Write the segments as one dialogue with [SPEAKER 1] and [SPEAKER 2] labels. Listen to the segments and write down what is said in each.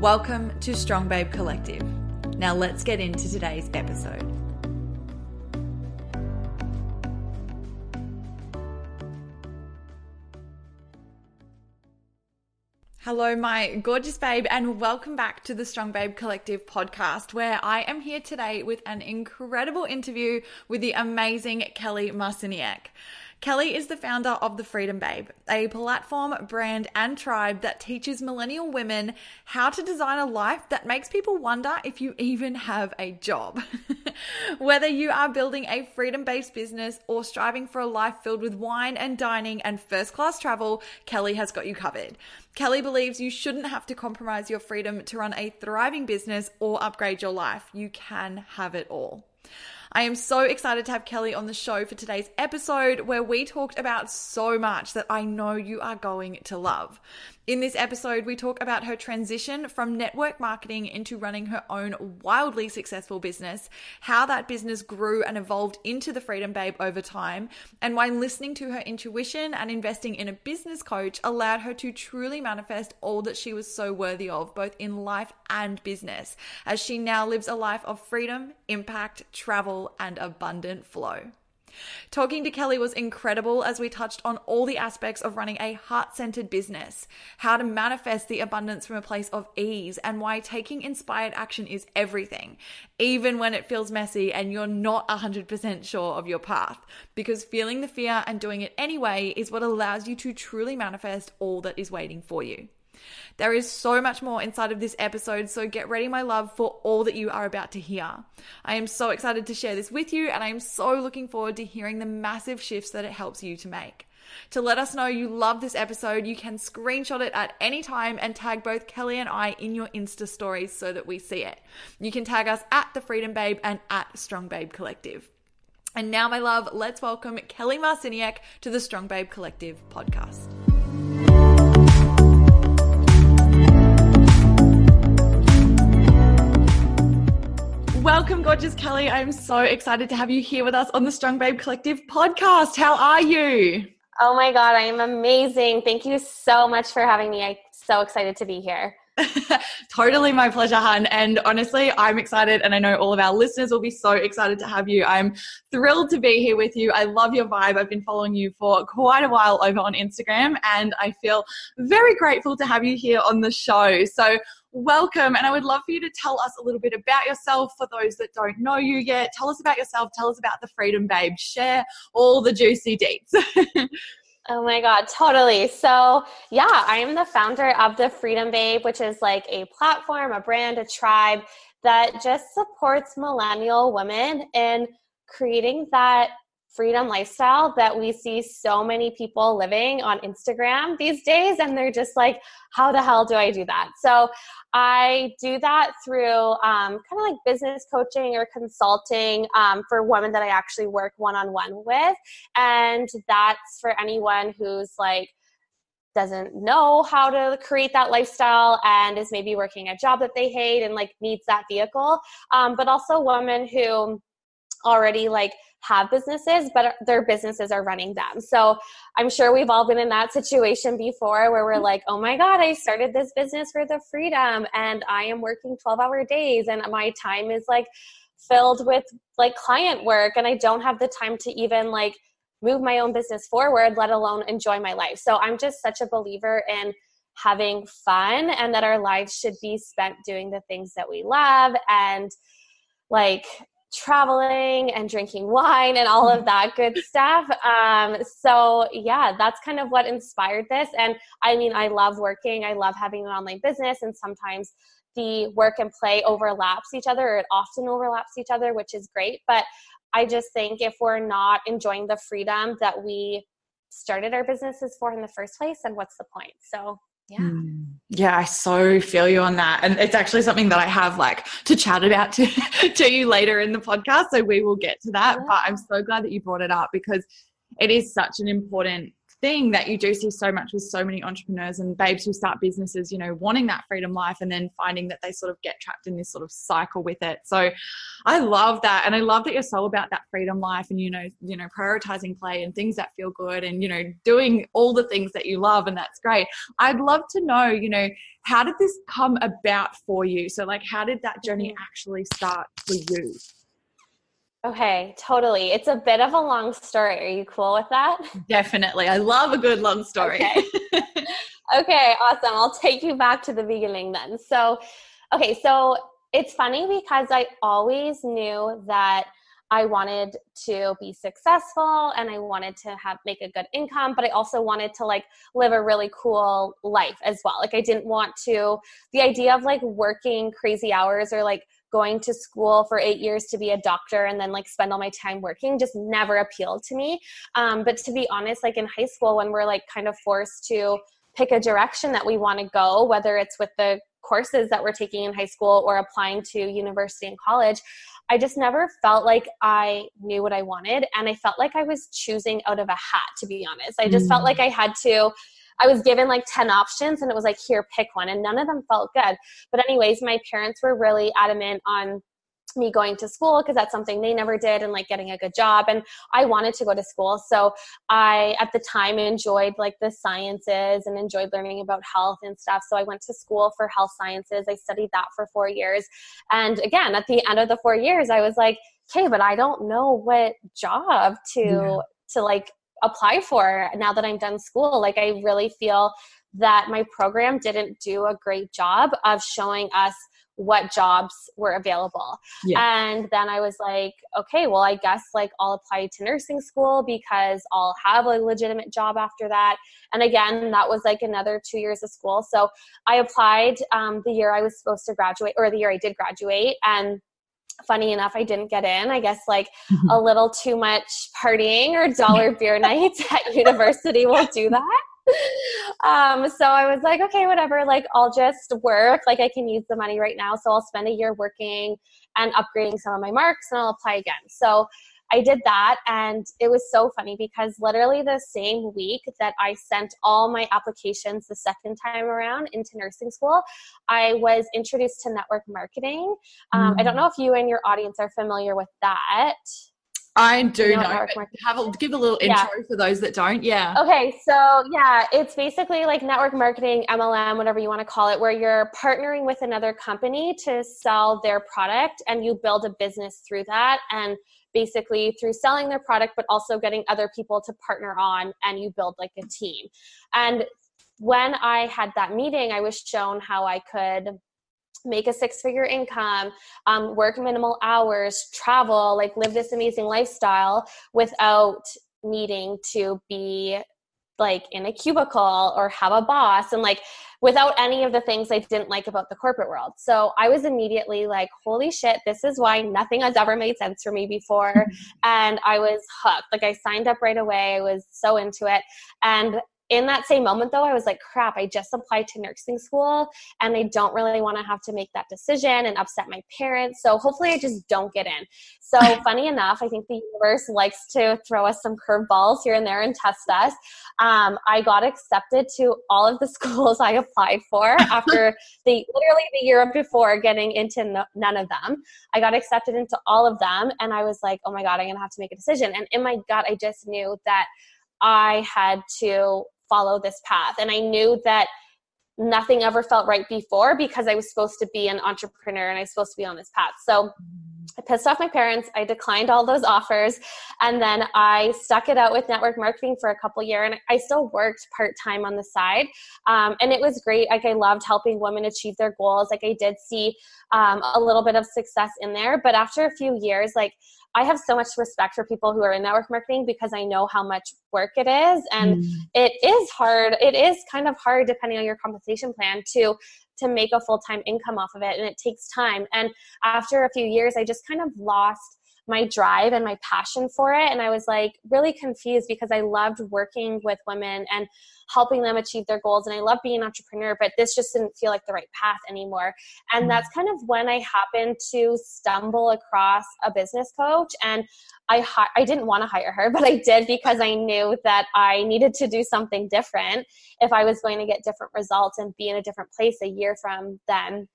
[SPEAKER 1] Welcome to Strong Babe Collective. Now let's get into today's episode. Hello, my gorgeous babe, and welcome back to the Strong Babe Collective podcast, where I am here today with an incredible interview with the amazing Kelly Marciniak. Kelly is the founder of The Freedom Babe, a platform, brand, and tribe that teaches millennial women how to design a life that makes people wonder if you even have a job. Whether you are building a freedom based business or striving for a life filled with wine and dining and first class travel, Kelly has got you covered. Kelly believes you shouldn't have to compromise your freedom to run a thriving business or upgrade your life. You can have it all. I am so excited to have Kelly on the show for today's episode where we talked about so much that I know you are going to love. In this episode, we talk about her transition from network marketing into running her own wildly successful business, how that business grew and evolved into the Freedom Babe over time, and why listening to her intuition and investing in a business coach allowed her to truly manifest all that she was so worthy of, both in life and business, as she now lives a life of freedom, impact, travel, and abundant flow. Talking to Kelly was incredible as we touched on all the aspects of running a heart centered business, how to manifest the abundance from a place of ease, and why taking inspired action is everything, even when it feels messy and you're not 100% sure of your path. Because feeling the fear and doing it anyway is what allows you to truly manifest all that is waiting for you. There is so much more inside of this episode, so get ready, my love, for all that you are about to hear. I am so excited to share this with you, and I am so looking forward to hearing the massive shifts that it helps you to make. To let us know you love this episode, you can screenshot it at any time and tag both Kelly and I in your Insta stories so that we see it. You can tag us at The Freedom Babe and at Strong Babe Collective. And now, my love, let's welcome Kelly Marciniak to the Strong Babe Collective podcast. Welcome, gorgeous Kelly. I'm so excited to have you here with us on the Strong Babe Collective podcast. How are you?
[SPEAKER 2] Oh my God, I am amazing. Thank you so much for having me. I'm so excited to be here.
[SPEAKER 1] totally my pleasure, hun. And honestly, I'm excited, and I know all of our listeners will be so excited to have you. I'm thrilled to be here with you. I love your vibe. I've been following you for quite a while over on Instagram, and I feel very grateful to have you here on the show. So, welcome. And I would love for you to tell us a little bit about yourself for those that don't know you yet. Tell us about yourself. Tell us about the Freedom Babe. Share all the juicy deets.
[SPEAKER 2] Oh my God, totally. So, yeah, I am the founder of the Freedom Babe, which is like a platform, a brand, a tribe that just supports millennial women in creating that freedom lifestyle that we see so many people living on Instagram these days. And they're just like, how the hell do I do that? So I do that through um, kind of like business coaching or consulting um, for women that I actually work one on one with. And that's for anyone who's like, doesn't know how to create that lifestyle and is maybe working a job that they hate and like needs that vehicle um, but also women who already like have businesses, but their businesses are running them. So I'm sure we've all been in that situation before where we're like, oh my God, I started this business for the freedom and I am working 12 hour days and my time is like filled with like client work and I don't have the time to even like move my own business forward, let alone enjoy my life. So I'm just such a believer in having fun and that our lives should be spent doing the things that we love and like traveling and drinking wine and all of that good stuff. Um, so yeah, that's kind of what inspired this. And I mean, I love working. I love having an online business, and sometimes the work and play overlaps each other, or it often overlaps each other, which is great. But I just think if we're not enjoying the freedom that we started our businesses for in the first place, then what's the point? So yeah. Mm.
[SPEAKER 1] Yeah, I so feel you on that. And it's actually something that I have like to chat about to, to you later in the podcast. So we will get to that. Yeah. But I'm so glad that you brought it up because it is such an important thing that you do see so much with so many entrepreneurs and babes who start businesses, you know, wanting that freedom life and then finding that they sort of get trapped in this sort of cycle with it. So I love that. And I love that you're so about that freedom life and, you know, you know, prioritizing play and things that feel good and, you know, doing all the things that you love. And that's great. I'd love to know, you know, how did this come about for you? So like, how did that journey mm-hmm. actually start for you?
[SPEAKER 2] Okay, totally. It's a bit of a long story. Are you cool with that?
[SPEAKER 1] Definitely. I love a good long story.
[SPEAKER 2] Okay. okay, awesome. I'll take you back to the beginning then. So, okay, so it's funny because I always knew that I wanted to be successful and I wanted to have make a good income, but I also wanted to like live a really cool life as well. Like I didn't want to the idea of like working crazy hours or like going to school for eight years to be a doctor and then like spend all my time working just never appealed to me. Um, but to be honest, like in high school, when we're like kind of forced to pick a direction that we want to go, whether it's with the courses that we're taking in high school or applying to university and college, I just never felt like I knew what I wanted. And I felt like I was choosing out of a hat, to be honest. I just mm. felt like I had to I was given like 10 options and it was like, here, pick one. And none of them felt good. But, anyways, my parents were really adamant on me going to school because that's something they never did and like getting a good job and i wanted to go to school so i at the time enjoyed like the sciences and enjoyed learning about health and stuff so i went to school for health sciences i studied that for four years and again at the end of the four years i was like okay but i don't know what job to yeah. to like apply for now that I'm done school. Like, I really feel that my program didn't do a great job of showing us what jobs were available. Yeah. And then I was like, okay, well, I guess like I'll apply to nursing school because I'll have a legitimate job after that. And again, that was like another two years of school. So I applied um, the year I was supposed to graduate, or the year I did graduate. And funny enough i didn't get in. I guess like mm-hmm. a little too much partying or dollar beer nights at university will do that. Um so i was like okay whatever like i'll just work. Like i can use the money right now so i'll spend a year working and upgrading some of my marks and i'll apply again. So I did that and it was so funny because literally the same week that I sent all my applications the second time around into nursing school, I was introduced to network marketing. Um, mm. I don't know if you and your audience are familiar with that.
[SPEAKER 1] I do you know. know have a, give a little intro yeah. for those that don't. Yeah.
[SPEAKER 2] Okay, so yeah, it's basically like network marketing, MLM, whatever you want to call it, where you're partnering with another company to sell their product, and you build a business through that. And basically through selling their product, but also getting other people to partner on, and you build like a team. And when I had that meeting, I was shown how I could make a six figure income, um, work minimal hours, travel, like live this amazing lifestyle without needing to be like in a cubicle or have a boss and like without any of the things I didn't like about the corporate world. So I was immediately like, holy shit, this is why nothing has ever made sense for me before. and I was hooked. Like I signed up right away. I was so into it. And in that same moment though i was like crap i just applied to nursing school and i don't really want to have to make that decision and upset my parents so hopefully i just don't get in. So funny enough i think the universe likes to throw us some curveballs here and there and test us. Um, i got accepted to all of the schools i applied for after the literally the year before getting into no, none of them. I got accepted into all of them and i was like oh my god i'm gonna have to make a decision. And in my gut i just knew that I had to follow this path. And I knew that nothing ever felt right before because I was supposed to be an entrepreneur and I was supposed to be on this path. So mm-hmm. I pissed off my parents. I declined all those offers. And then I stuck it out with network marketing for a couple years. And I still worked part time on the side. Um, and it was great. Like I loved helping women achieve their goals. Like I did see um, a little bit of success in there. But after a few years, like I have so much respect for people who are in network marketing because I know how much work it is. And mm. it is hard. It is kind of hard depending on your compensation plan to to make a full-time income off of it and it takes time. And after a few years i just kind of lost my drive and my passion for it and i was like really confused because i loved working with women and helping them achieve their goals and i love being an entrepreneur but this just didn't feel like the right path anymore and mm. that's kind of when i happened to stumble across a business coach and I hi- I didn't want to hire her, but I did because I knew that I needed to do something different if I was going to get different results and be in a different place a year from then.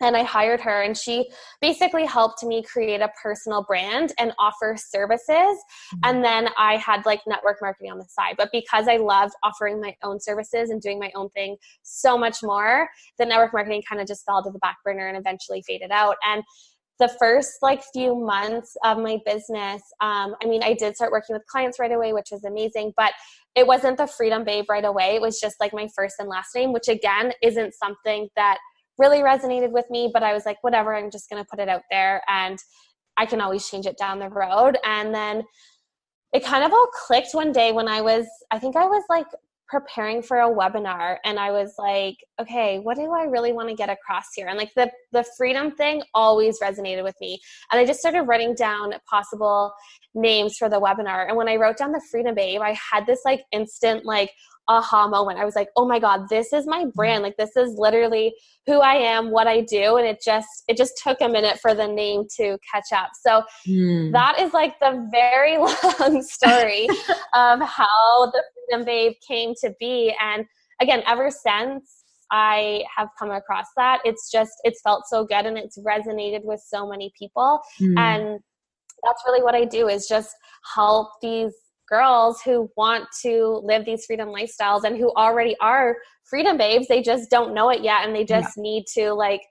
[SPEAKER 2] And I hired her, and she basically helped me create a personal brand and offer services. Mm-hmm. And then I had like network marketing on the side. But because I loved offering my own services and doing my own thing so much more, the network marketing kind of just fell to the back burner and eventually faded out. And the first like few months of my business um, i mean i did start working with clients right away which was amazing but it wasn't the freedom babe right away it was just like my first and last name which again isn't something that really resonated with me but i was like whatever i'm just going to put it out there and i can always change it down the road and then it kind of all clicked one day when i was i think i was like preparing for a webinar and I was like, okay, what do I really want to get across here? And like the the freedom thing always resonated with me. And I just started writing down possible names for the webinar. And when I wrote down the Freedom Babe, I had this like instant like aha moment. I was like, oh my God, this is my brand. Like this is literally who I am, what I do. And it just it just took a minute for the name to catch up. So mm. that is like the very long story of how the Freedom Babe came to be. And again, ever since I have come across that, it's just it's felt so good and it's resonated with so many people. Mm. And that's really what I do is just help these girls who want to live these freedom lifestyles and who already are freedom babes they just don't know it yet and they just yeah. need to like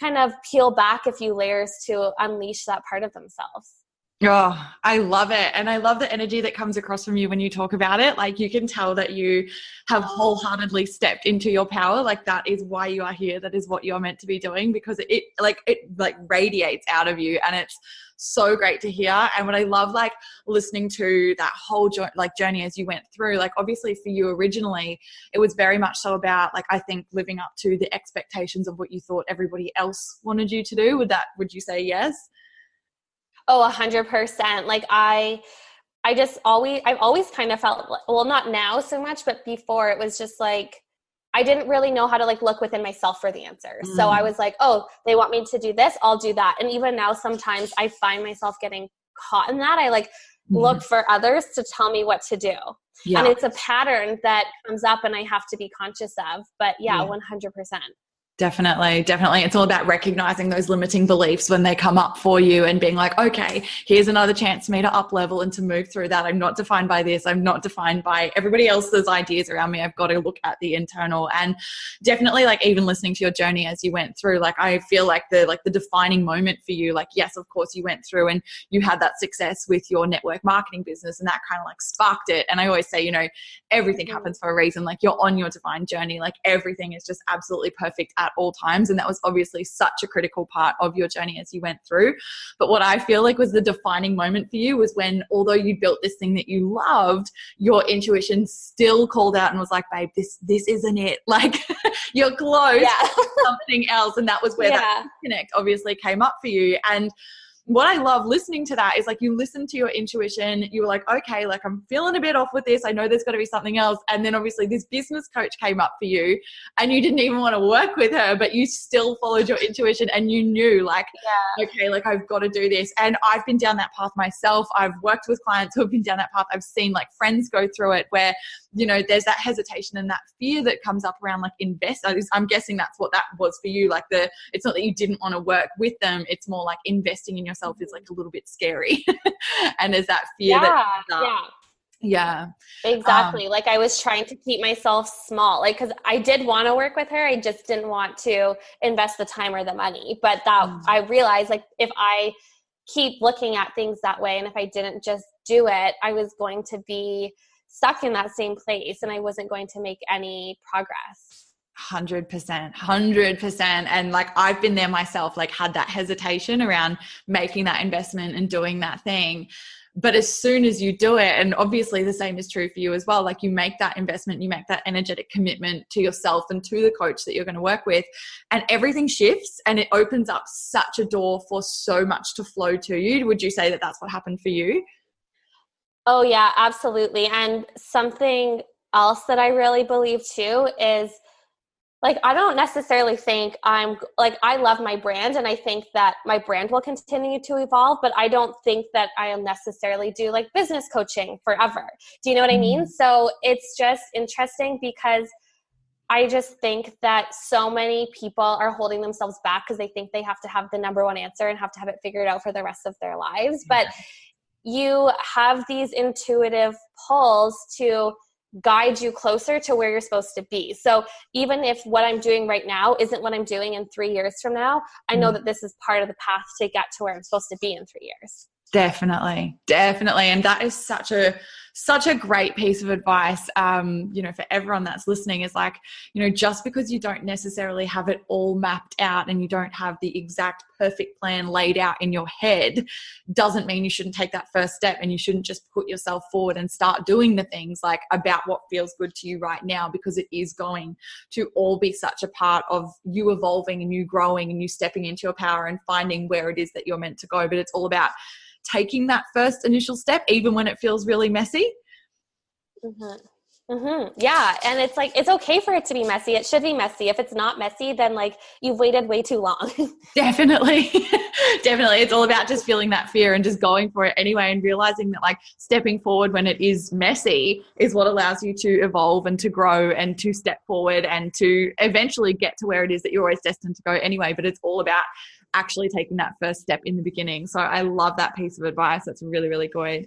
[SPEAKER 2] kind of peel back a few layers to unleash that part of themselves
[SPEAKER 1] Oh, I love it. And I love the energy that comes across from you when you talk about it. Like you can tell that you have wholeheartedly stepped into your power. Like that is why you are here. That is what you're meant to be doing because it like it like radiates out of you and it's so great to hear. And what I love like listening to that whole jo- like journey as you went through, like obviously for you originally, it was very much so about like I think living up to the expectations of what you thought everybody else wanted you to do. Would that would you say yes?
[SPEAKER 2] Oh, a hundred percent. Like I, I just always, I've always kind of felt, well, not now so much, but before it was just like, I didn't really know how to like look within myself for the answer. Mm. So I mm. was like, oh, they want me to do this, I'll do that. And even now, sometimes I find myself getting caught in that. I like mm. look for others to tell me what to do. Yeah. And it's a pattern that comes up and I have to be conscious of. But yeah, yeah. 100%.
[SPEAKER 1] Definitely, definitely. It's all about recognizing those limiting beliefs when they come up for you and being like, okay, here's another chance for me to up level and to move through that. I'm not defined by this. I'm not defined by everybody else's ideas around me. I've got to look at the internal and definitely like even listening to your journey as you went through, like I feel like the like the defining moment for you, like, yes, of course you went through and you had that success with your network marketing business and that kind of like sparked it. And I always say, you know, everything mm-hmm. happens for a reason. Like you're on your divine journey. Like everything is just absolutely perfect at all times. And that was obviously such a critical part of your journey as you went through. But what I feel like was the defining moment for you was when, although you built this thing that you loved, your intuition still called out and was like, babe, this, this isn't it. Like you're close yeah. something else. And that was where yeah. that connect obviously came up for you. And what I love listening to that is like you listen to your intuition, you were like, okay, like I'm feeling a bit off with this. I know there's got to be something else. And then obviously this business coach came up for you and you didn't even want to work with her, but you still followed your intuition and you knew like, yeah. okay, like I've got to do this. And I've been down that path myself. I've worked with clients who have been down that path. I've seen like friends go through it where, you know, there's that hesitation and that fear that comes up around like invest. I'm guessing that's what that was for you. Like the, it's not that you didn't want to work with them. It's more like investing in yourself is like a little bit scary. and there's that fear
[SPEAKER 2] yeah,
[SPEAKER 1] that
[SPEAKER 2] yeah.
[SPEAKER 1] Yeah.
[SPEAKER 2] Exactly. Um, like I was trying to keep myself small. Like cuz I did want to work with her, I just didn't want to invest the time or the money. But that mm. I realized like if I keep looking at things that way and if i didn't just do it i was going to be stuck in that same place and i wasn't going to make any progress.
[SPEAKER 1] 100% 100% and like i've been there myself like had that hesitation around making that investment and doing that thing. But as soon as you do it and obviously the same is true for you as well like you make that investment you make that energetic commitment to yourself and to the coach that you're going to work with and everything shifts and it opens up such a door for so much to flow to you. Would you say that that's what happened for you
[SPEAKER 2] oh yeah absolutely and something else that i really believe too is like i don't necessarily think i'm like i love my brand and i think that my brand will continue to evolve but i don't think that i'll necessarily do like business coaching forever. Do you know what i mean? Mm-hmm. so it's just interesting because i just think that so many people are holding themselves back because they think they have to have the number one answer and have to have it figured out for the rest of their lives but you have these intuitive pulls to guide you closer to where you're supposed to be. So even if what I'm doing right now isn't what I'm doing in three years from now, I know mm. that this is part of the path to get to where I'm supposed to be in three years.
[SPEAKER 1] Definitely, definitely. And that is such a such a great piece of advice um, you know for everyone that's listening is like you know just because you don't necessarily have it all mapped out and you don't have the exact perfect plan laid out in your head doesn't mean you shouldn't take that first step and you shouldn't just put yourself forward and start doing the things like about what feels good to you right now because it is going to all be such a part of you evolving and you growing and you stepping into your power and finding where it is that you're meant to go but it's all about taking that first initial step, even when it feels really messy.
[SPEAKER 2] Mm-hmm. Mm-hmm. Yeah. And it's like, it's okay for it to be messy. It should be messy. If it's not messy, then like you've waited way too long.
[SPEAKER 1] Definitely. Definitely. It's all about just feeling that fear and just going for it anyway and realizing that like stepping forward when it is messy is what allows you to evolve and to grow and to step forward and to eventually get to where it is that you're always destined to go anyway. But it's all about actually taking that first step in the beginning. So I love that piece of advice. That's really, really good.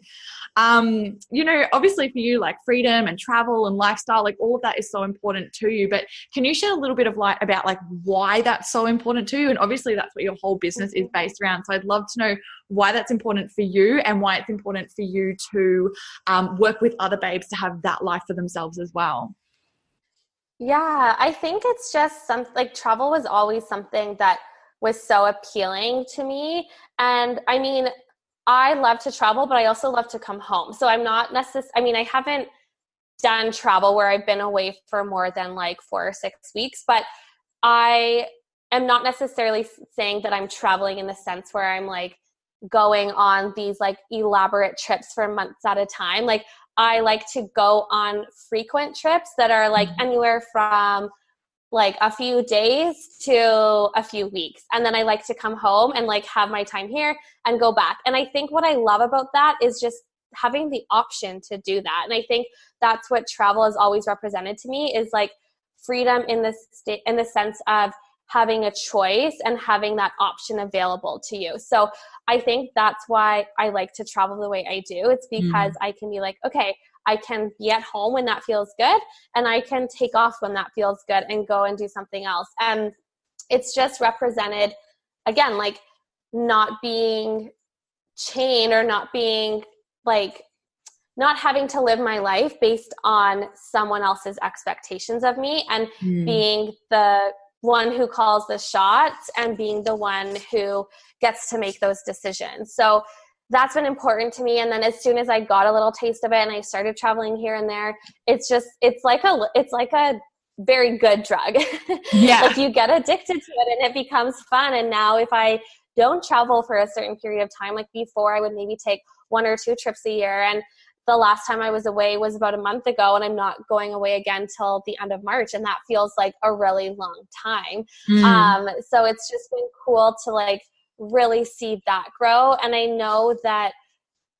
[SPEAKER 1] Um, you know, obviously for you, like freedom and travel and lifestyle, like all of that is so important to you. But can you share a little bit of light about like why that's so important to you? And obviously that's what your whole business is based around. So I'd love to know why that's important for you and why it's important for you to um, work with other babes to have that life for themselves as well.
[SPEAKER 2] Yeah, I think it's just something like travel was always something that was so appealing to me. And I mean, I love to travel, but I also love to come home. So I'm not necessarily, I mean, I haven't done travel where I've been away for more than like four or six weeks, but I am not necessarily saying that I'm traveling in the sense where I'm like going on these like elaborate trips for months at a time. Like, I like to go on frequent trips that are like mm-hmm. anywhere from like a few days to a few weeks and then i like to come home and like have my time here and go back and i think what i love about that is just having the option to do that and i think that's what travel has always represented to me is like freedom in the state in the sense of having a choice and having that option available to you so i think that's why i like to travel the way i do it's mm-hmm. because mm. i can be like okay I can be at home when that feels good and I can take off when that feels good and go and do something else. And it's just represented again like not being chained or not being like not having to live my life based on someone else's expectations of me and mm. being the one who calls the shots and being the one who gets to make those decisions. So that's been important to me. And then as soon as i got a little taste of it and i started traveling here and there it's just it's like a it's like a very good drug. Yeah. Like you get addicted to it and it becomes fun. And now if i don't travel for a certain period of time like before i would maybe take one or two trips a year. And the last time i was away was about a month ago and i'm not going away again till the end of march. And that feels like a really long time. Mm. um, so it's just been cool to like really see that grow. And I know that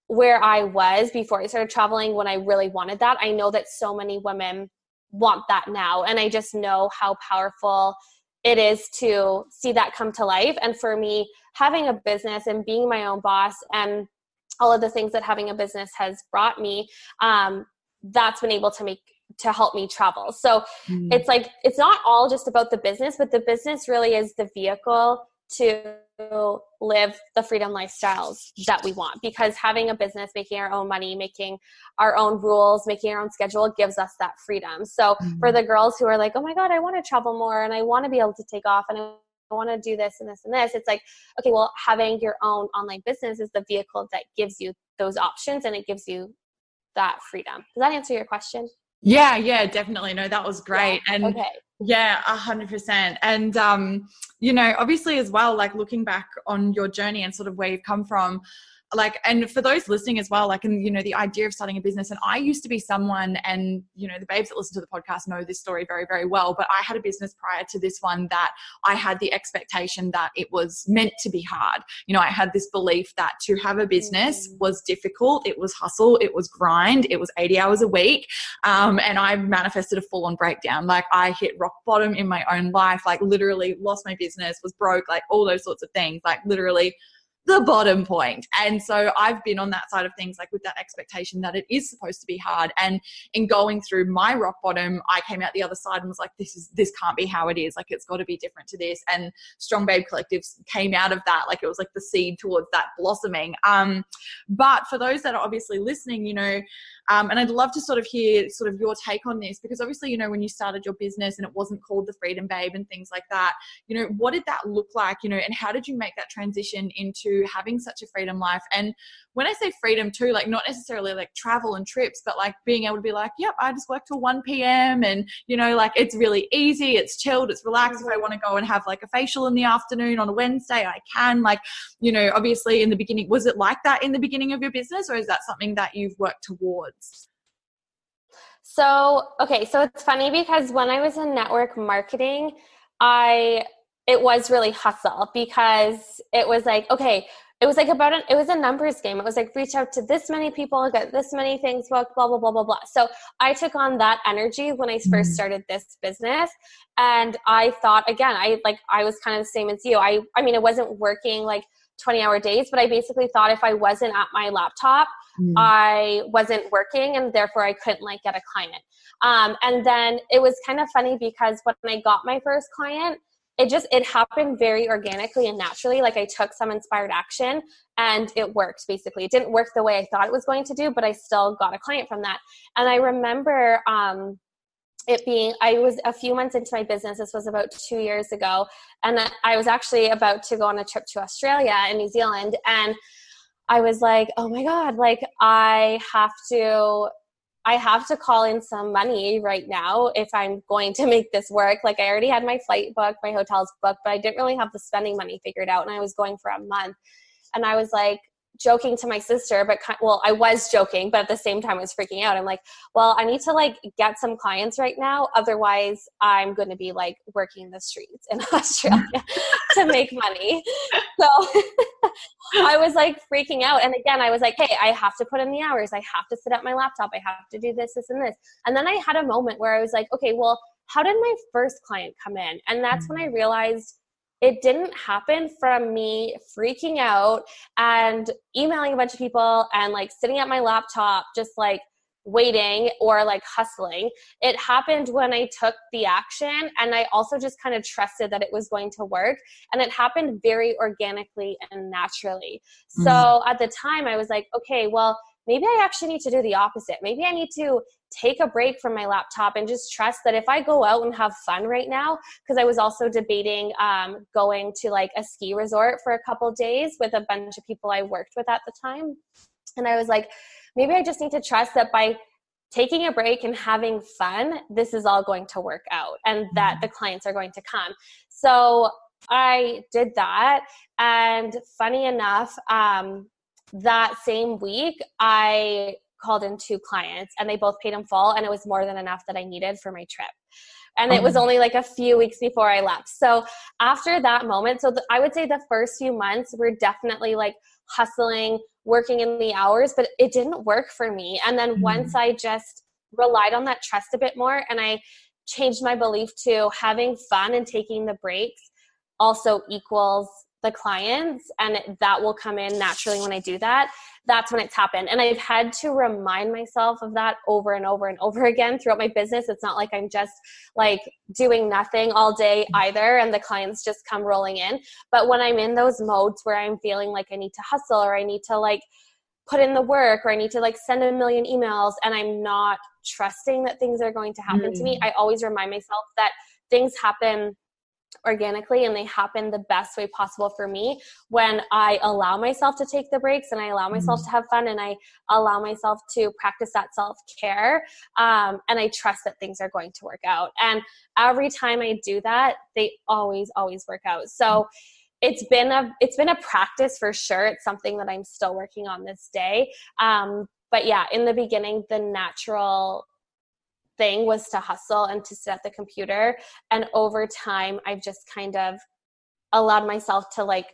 [SPEAKER 2] where I was before I started traveling, when I really wanted that, I know that so many women want that now. And I just know how powerful it is to see that come to life. And for me, having a business and being my own boss and all of the things that having a business has brought me, um, that's been able to make to help me travel. So mm. it's like it's not all just about the business, but the business really is the vehicle to live the freedom lifestyles that we want because having a business making our own money making our own rules making our own schedule gives us that freedom. So mm-hmm. for the girls who are like oh my god i want to travel more and i want to be able to take off and i want to do this and this and this it's like okay well having your own online business is the vehicle that gives you those options and it gives you that freedom. Does that answer your question
[SPEAKER 1] yeah yeah definitely no that was great
[SPEAKER 2] yeah.
[SPEAKER 1] and
[SPEAKER 2] okay
[SPEAKER 1] yeah, a hundred percent. And um, you know, obviously as well, like looking back on your journey and sort of where you've come from, like and for those listening as well like and you know the idea of starting a business and i used to be someone and you know the babes that listen to the podcast know this story very very well but i had a business prior to this one that i had the expectation that it was meant to be hard you know i had this belief that to have a business mm. was difficult it was hustle it was grind it was 80 hours a week um, and i manifested a full on breakdown like i hit rock bottom in my own life like literally lost my business was broke like all those sorts of things like literally the bottom point. And so I've been on that side of things, like with that expectation that it is supposed to be hard. And in going through my rock bottom, I came out the other side and was like, this is, this can't be how it is. Like, it's got to be different to this. And Strong Babe Collectives came out of that. Like, it was like the seed towards that blossoming. Um, but for those that are obviously listening, you know, um, and I'd love to sort of hear sort of your take on this because obviously, you know, when you started your business and it wasn't called the Freedom Babe and things like that, you know, what did that look like, you know, and how did you make that transition into having such a freedom life? And when I say freedom too, like not necessarily like travel and trips, but like being able to be like, yep, I just work till 1 p.m. and, you know, like it's really easy, it's chilled, it's relaxed. If I want to go and have like a facial in the afternoon on a Wednesday, I can. Like, you know, obviously in the beginning, was it like that in the beginning of your business or is that something that you've worked towards?
[SPEAKER 2] So, okay, so it's funny because when I was in network marketing, I it was really hustle because it was like, okay, it was like about an, it was a numbers game. It was like reach out to this many people, get this many things booked, blah blah blah blah blah. So I took on that energy when I 1st mm-hmm. started this business, and I thought again, I like I was kind of the same as you. I I mean, it wasn't working like 20 hour days, but I basically thought if I wasn't at my laptop, mm. I wasn't working and therefore I couldn't like get a client. Um, and then it was kind of funny because when I got my first client, it just it happened very organically and naturally like i took some inspired action and it worked basically it didn't work the way i thought it was going to do but i still got a client from that and i remember um, it being i was a few months into my business this was about two years ago and i was actually about to go on a trip to australia and new zealand and i was like oh my god like i have to I have to call in some money right now if I'm going to make this work. Like I already had my flight booked, my hotel's booked, but I didn't really have the spending money figured out and I was going for a month. And I was like, joking to my sister, but well, I was joking, but at the same time, I was freaking out. I'm like, well, I need to like get some clients right now. Otherwise, I'm going to be like working the streets in Australia to make money. So I was like freaking out. And again, I was like, hey, I have to put in the hours. I have to sit at my laptop. I have to do this, this, and this. And then I had a moment where I was like, okay, well, how did my first client come in? And that's when I realized it didn't happen from me freaking out and emailing a bunch of people and like sitting at my laptop just like waiting or like hustling. It happened when I took the action and I also just kind of trusted that it was going to work. And it happened very organically and naturally. Mm-hmm. So at the time, I was like, okay, well, maybe I actually need to do the opposite. Maybe I need to take a break from my laptop and just trust that if I go out and have fun right now, because I was also debating um, going to like a ski resort for a couple days with a bunch of people I worked with at the time. And I was like, maybe I just need to trust that by taking a break and having fun, this is all going to work out and that mm-hmm. the clients are going to come. So I did that. And funny enough, um, that same week, I called in two clients and they both paid in full and it was more than enough that I needed for my trip. And it was oh. only like a few weeks before I left. So after that moment, so the, I would say the first few months were definitely like hustling, working in the hours, but it didn't work for me. And then mm-hmm. once I just relied on that trust a bit more and I changed my belief to having fun and taking the breaks also equals the clients and that will come in naturally when I do that that's when it's happened. And I've had to remind myself of that over and over and over again throughout my business. It's not like I'm just like doing nothing all day either and the clients just come rolling in. But when I'm in those modes where I'm feeling like I need to hustle or I need to like put in the work or I need to like send a million emails and I'm not trusting that things are going to happen mm. to me, mm. I always remind myself that things happen organically and they happen the best way possible for me when I allow myself to take the breaks and I allow myself mm-hmm. to have fun and I allow myself to practice that self care um, and I trust that things are going to work out. And every time I do that, they always, always work out. So it's been a it's been a practice for sure. It's something that I'm still working on this day. Um, but yeah, in the beginning, the natural thing was to hustle and to sit at the computer. And over time, I've just kind of allowed myself to like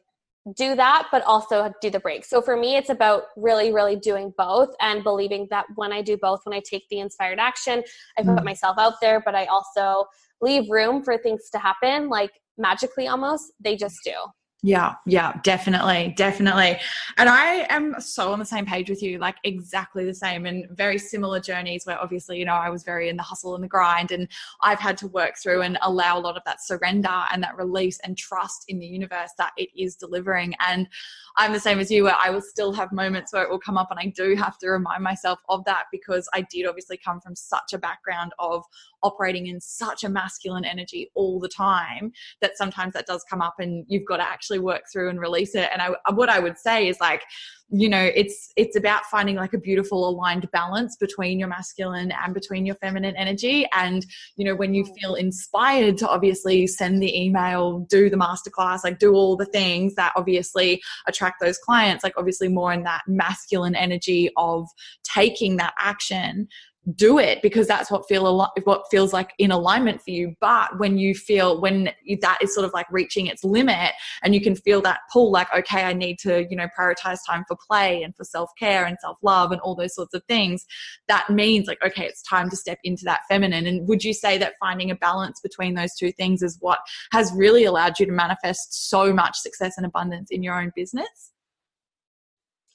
[SPEAKER 2] do that, but also do the break. So for me, it's about really, really doing both and believing that when I do both, when I take the inspired action, I put mm. myself out there, but I also leave room for things to happen, like magically almost, they just do.
[SPEAKER 1] Yeah, yeah, definitely, definitely. And I am so on the same page with you, like exactly the same and very similar journeys where obviously, you know, I was very in the hustle and the grind and I've had to work through and allow a lot of that surrender and that release and trust in the universe that it is delivering. And I'm the same as you where I will still have moments where it will come up and I do have to remind myself of that because I did obviously come from such a background of operating in such a masculine energy all the time that sometimes that does come up and you've got to actually work through and release it. And I, what I would say is like, you know it's it's about finding like a beautiful aligned balance between your masculine and between your feminine energy and you know when you mm. feel inspired to obviously send the email do the masterclass like do all the things that obviously attract those clients like obviously more in that masculine energy of taking that action do it because that's what feel al- what feels like in alignment for you. But when you feel when that is sort of like reaching its limit and you can feel that pull like okay I need to you know prioritize time for play and for self-care and self-love and all those sorts of things that means like okay it's time to step into that feminine. And would you say that finding a balance between those two things is what has really allowed you to manifest so much success and abundance in your own business?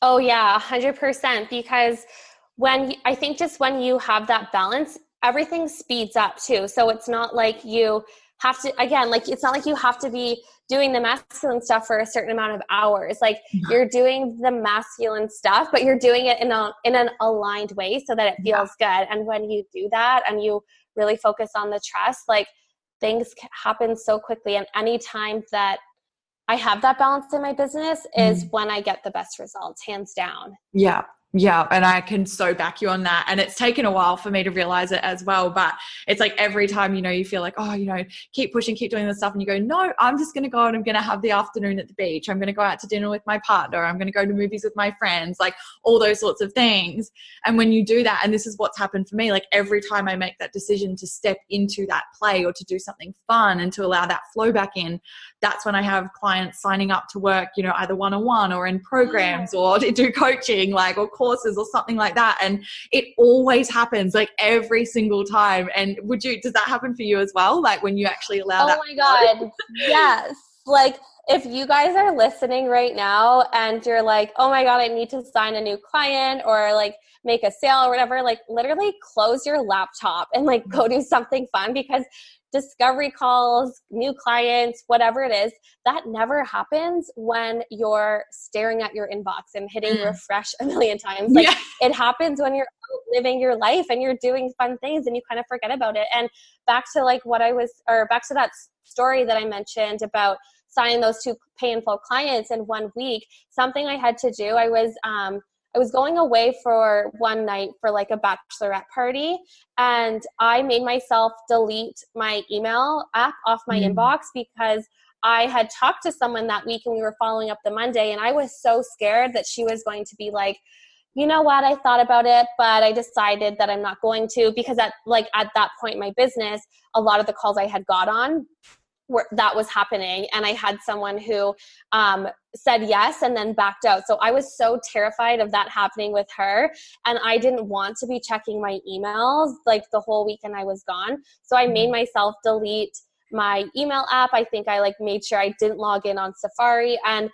[SPEAKER 2] Oh yeah 100% because when I think just when you have that balance, everything speeds up too. So it's not like you have to again like it's not like you have to be doing the masculine stuff for a certain amount of hours like you're doing the masculine stuff but you're doing it in a in an aligned way so that it feels yeah. good and when you do that and you really focus on the trust like things happen so quickly and any time that I have that balance in my business is mm. when I get the best results hands down
[SPEAKER 1] yeah yeah, and I can so back you on that. And it's taken a while for me to realize it as well. But it's like every time, you know, you feel like, oh, you know, keep pushing, keep doing this stuff. And you go, no, I'm just going to go and I'm going to have the afternoon at the beach. I'm going to go out to dinner with my partner. I'm going to go to movies with my friends, like all those sorts of things. And when you do that, and this is what's happened for me, like every time I make that decision to step into that play or to do something fun and to allow that flow back in, that's when I have clients signing up to work, you know, either one on one or in programs or to do coaching, like, or courses or something like that. And it always happens like every single time. And would you, does that happen for you as well? Like when you actually allow
[SPEAKER 2] oh
[SPEAKER 1] that?
[SPEAKER 2] Oh my God. yes. Like, if you guys are listening right now and you're like, oh my God, I need to sign a new client or like make a sale or whatever, like literally close your laptop and like go do something fun because discovery calls, new clients, whatever it is, that never happens when you're staring at your inbox and hitting mm. refresh a million times. Like yeah. it happens when you're living your life and you're doing fun things and you kind of forget about it. And back to like what I was, or back to that story that I mentioned about signing those two painful clients in one week, something I had to do, I was, um, I was going away for one night for like a bachelorette party, and I made myself delete my email app off my mm. inbox because I had talked to someone that week and we were following up the Monday, and I was so scared that she was going to be like, you know what i thought about it but i decided that i'm not going to because at like at that point in my business a lot of the calls i had got on where that was happening and i had someone who um, said yes and then backed out so i was so terrified of that happening with her and i didn't want to be checking my emails like the whole weekend i was gone so i made mm-hmm. myself delete my email app i think i like made sure i didn't log in on safari and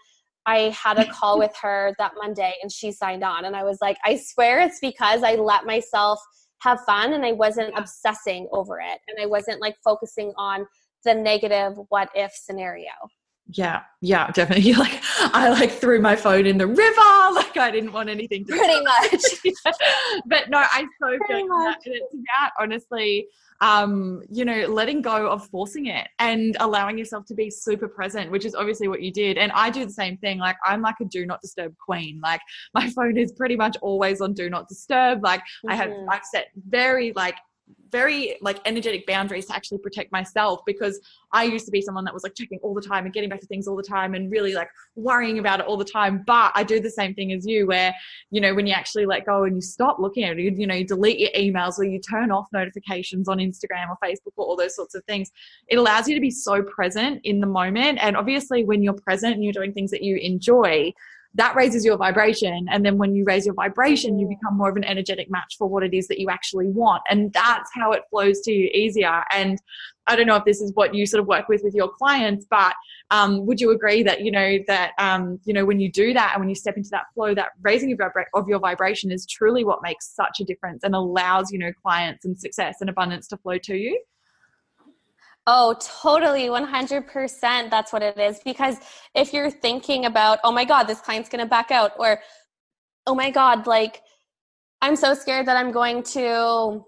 [SPEAKER 2] I had a call with her that Monday and she signed on. And I was like, I swear it's because I let myself have fun and I wasn't obsessing over it. And I wasn't like focusing on the negative what if scenario.
[SPEAKER 1] Yeah, yeah, definitely. Like I like threw my phone in the river. Like I didn't want anything
[SPEAKER 2] to pretty much.
[SPEAKER 1] but no, I so feel that. And it's about honestly um, you know, letting go of forcing it and allowing yourself to be super present, which is obviously what you did. And I do the same thing. Like I'm like a do not disturb queen. Like my phone is pretty much always on do not disturb. Like mm-hmm. I have mm-hmm. I've set very like very like energetic boundaries to actually protect myself because I used to be someone that was like checking all the time and getting back to things all the time and really like worrying about it all the time. But I do the same thing as you, where you know when you actually let go and you stop looking at it, you, you know, you delete your emails or you turn off notifications on Instagram or Facebook or all those sorts of things. It allows you to be so present in the moment. And obviously, when you're present and you're doing things that you enjoy, that raises your vibration. And then when you raise your vibration, you become more of an energetic match for what it is that you actually want. And that's how it flows to you easier. And I don't know if this is what you sort of work with with your clients, but um, would you agree that you know that um, you know when you do that and when you step into that flow, that raising of, your vibration is truly what makes such a difference and allows you know clients and success and abundance to flow to you.
[SPEAKER 2] Oh, totally. 100%. That's what it is. Because if you're thinking about, oh my God, this client's going to back out, or oh my God, like I'm so scared that I'm going to,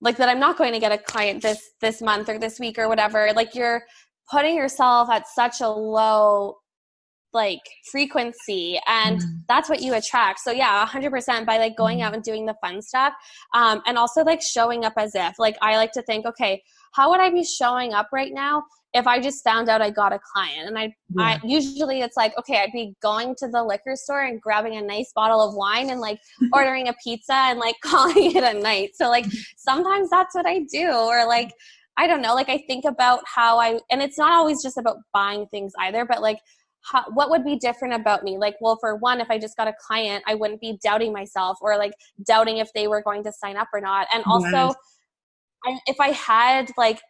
[SPEAKER 2] like that I'm not going to get a client this this month or this week or whatever. Like you're putting yourself at such a low like frequency and mm. that's what you attract so yeah 100% by like going mm. out and doing the fun stuff um, and also like showing up as if like i like to think okay how would I be showing up right now if I just found out I got a client? And I, yeah. I usually it's like, okay, I'd be going to the liquor store and grabbing a nice bottle of wine and like ordering a pizza and like calling it a night. So like sometimes that's what I do, or like I don't know, like I think about how I, and it's not always just about buying things either, but like how, what would be different about me? Like, well, for one, if I just got a client, I wouldn't be doubting myself or like doubting if they were going to sign up or not. And also, yes. I, if I had like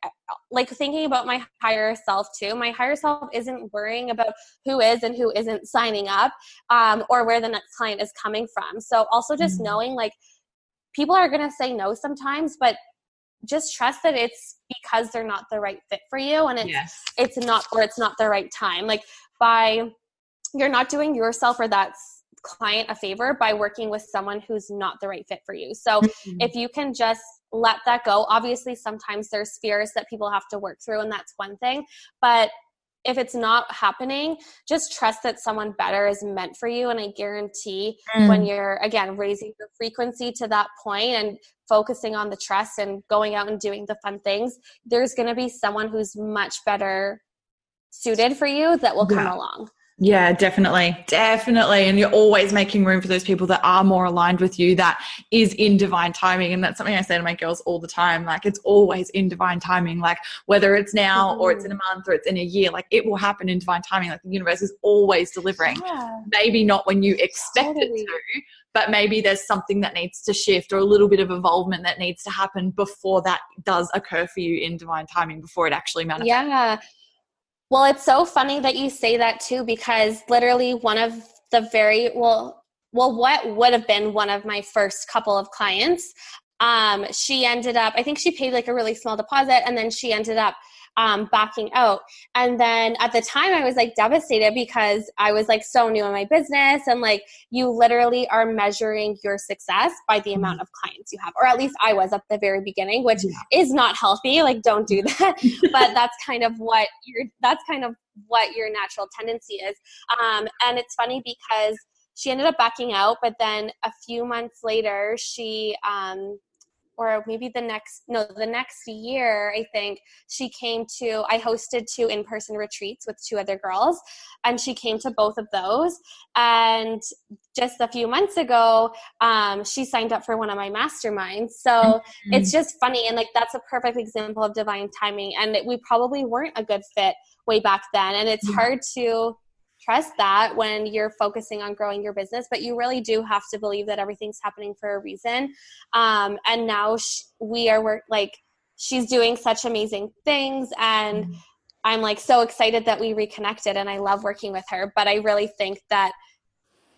[SPEAKER 2] like thinking about my higher self too, my higher self isn't worrying about who is and who isn't signing up, um, or where the next client is coming from. So also just mm-hmm. knowing like people are gonna say no sometimes, but just trust that it's because they're not the right fit for you, and it's yes. it's not or it's not the right time. Like by you're not doing yourself or that client a favor by working with someone who's not the right fit for you. So mm-hmm. if you can just let that go. Obviously, sometimes there's fears that people have to work through, and that's one thing. But if it's not happening, just trust that someone better is meant for you. And I guarantee mm. when you're, again, raising your frequency to that point and focusing on the trust and going out and doing the fun things, there's going to be someone who's much better suited for you that will come yeah. along.
[SPEAKER 1] Yeah, definitely. Definitely. And you're always making room for those people that are more aligned with you, that is in divine timing. And that's something I say to my girls all the time. Like, it's always in divine timing. Like, whether it's now or it's in a month or it's in a year, like, it will happen in divine timing. Like, the universe is always delivering. Yeah. Maybe not when you expect totally. it to, but maybe there's something that needs to shift or a little bit of evolvement that needs to happen before that does occur for you in divine timing, before it actually manifests.
[SPEAKER 2] Yeah. Well, it's so funny that you say that too, because literally one of the very well, well, what would have been one of my first couple of clients, um, she ended up. I think she paid like a really small deposit, and then she ended up um, backing out. And then at the time, I was like devastated because I was like so new in my business. And like, you literally are measuring your success by the amount mm-hmm. of clients you have, or at least I was at the very beginning, which yeah. is not healthy. Like, don't do that. but that's kind of what your, that's kind of what your natural tendency is. Um, and it's funny because she ended up backing out, but then a few months later, she, um, or maybe the next no the next year i think she came to i hosted two in-person retreats with two other girls and she came to both of those. And just a few months ago um, she signed up for one of my masterminds. So mm-hmm. it's just funny and like that's a perfect example of divine timing and we probably weren't a good fit way back then and it's hard to trust that when you're focusing on growing your business but you really do have to believe that everything's happening for a reason um, and now sh- we are work like she's doing such amazing things and I'm like so excited that we reconnected and I love working with her. But I really think that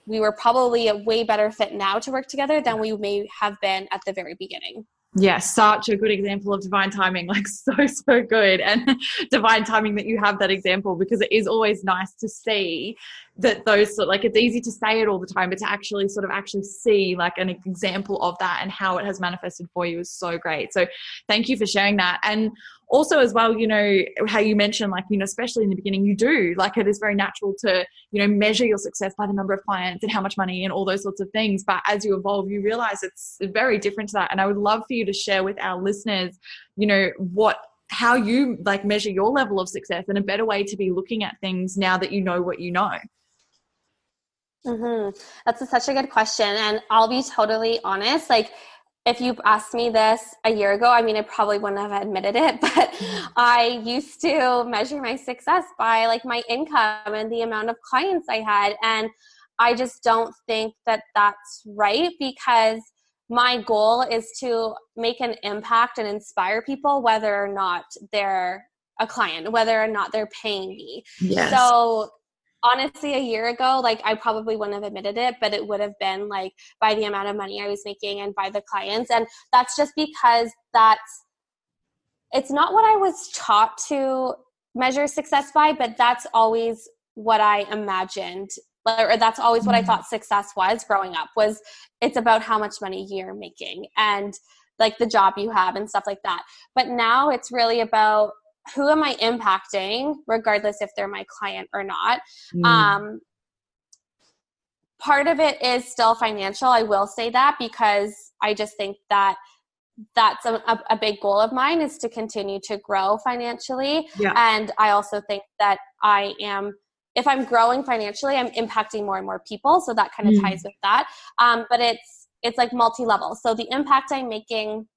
[SPEAKER 2] we were probably a way better fit now to work together than we may have been at the very beginning
[SPEAKER 1] yeah, such a good example of divine timing, like so, so good. And divine timing that you have that example because it is always nice to see that those like it's easy to say it all the time, but to actually sort of actually see like an example of that and how it has manifested for you is so great. So thank you for sharing that. And also as well you know how you mentioned like you know especially in the beginning you do like it is very natural to you know measure your success by the number of clients and how much money and all those sorts of things. But as you evolve you realize it's very different to that. And i would love for you to share with our listeners you know what how you like measure your level of success and a better way to be looking at things now that you know what you know.
[SPEAKER 2] Mm-hmm. that's a, such a good question. And i'll be totally honest like if you asked me this a year ago, I mean, I probably wouldn't have admitted it, but. I used to measure my success by like my income and the amount of clients I had. And I just don't think that that's right because my goal is to make an impact and inspire people, whether or not they're a client, whether or not they're paying me. Yes. So honestly a year ago like i probably wouldn't have admitted it but it would have been like by the amount of money i was making and by the clients and that's just because that's it's not what i was taught to measure success by but that's always what i imagined or that's always what i mm-hmm. thought success was growing up was it's about how much money you're making and like the job you have and stuff like that but now it's really about who am I impacting, regardless if they're my client or not. Mm. Um, part of it is still financial. I will say that because I just think that that's a, a, big goal of mine is to continue to grow financially. Yeah. And I also think that I am, if I'm growing financially, I'm impacting more and more people. So that kind of mm. ties with that. Um, but it's, it's like multi-level. So the impact I'm making,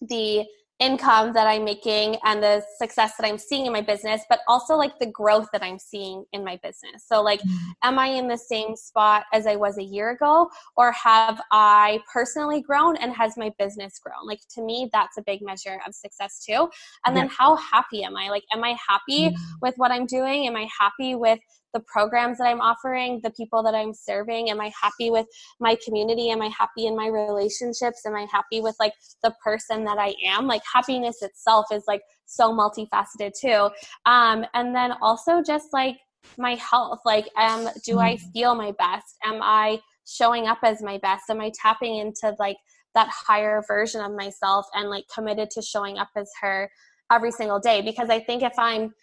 [SPEAKER 2] the income that I'm making and the success that I'm seeing in my business, but also like the growth that I'm seeing in my business. So, like, mm-hmm. am I in the same spot as I was a year ago, or have I personally grown and has my business grown? Like, to me, that's a big measure of success too. And then, how happy am I? Like, am I happy mm-hmm. with what I'm doing? Am I happy with the programs that I'm offering, the people that I'm serving? Am I happy with my community? Am I happy in my relationships? Am I happy with like the person that I am? Like happiness itself is like so multifaceted too. Um, and then also just like my health. Like, um, do I mm-hmm. feel my best? Am I showing up as my best? Am I tapping into like that higher version of myself and like committed to showing up as her every single day? Because I think if I'm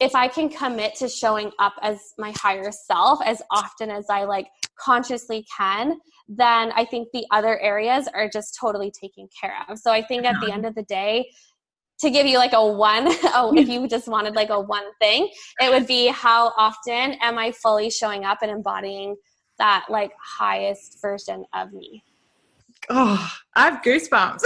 [SPEAKER 2] if I can commit to showing up as my higher self as often as I like consciously can, then I think the other areas are just totally taken care of. So I think at the end of the day, to give you like a one, oh, if you just wanted like a one thing, it would be how often am I fully showing up and embodying that like highest version of me.
[SPEAKER 1] Oh, I have goosebumps.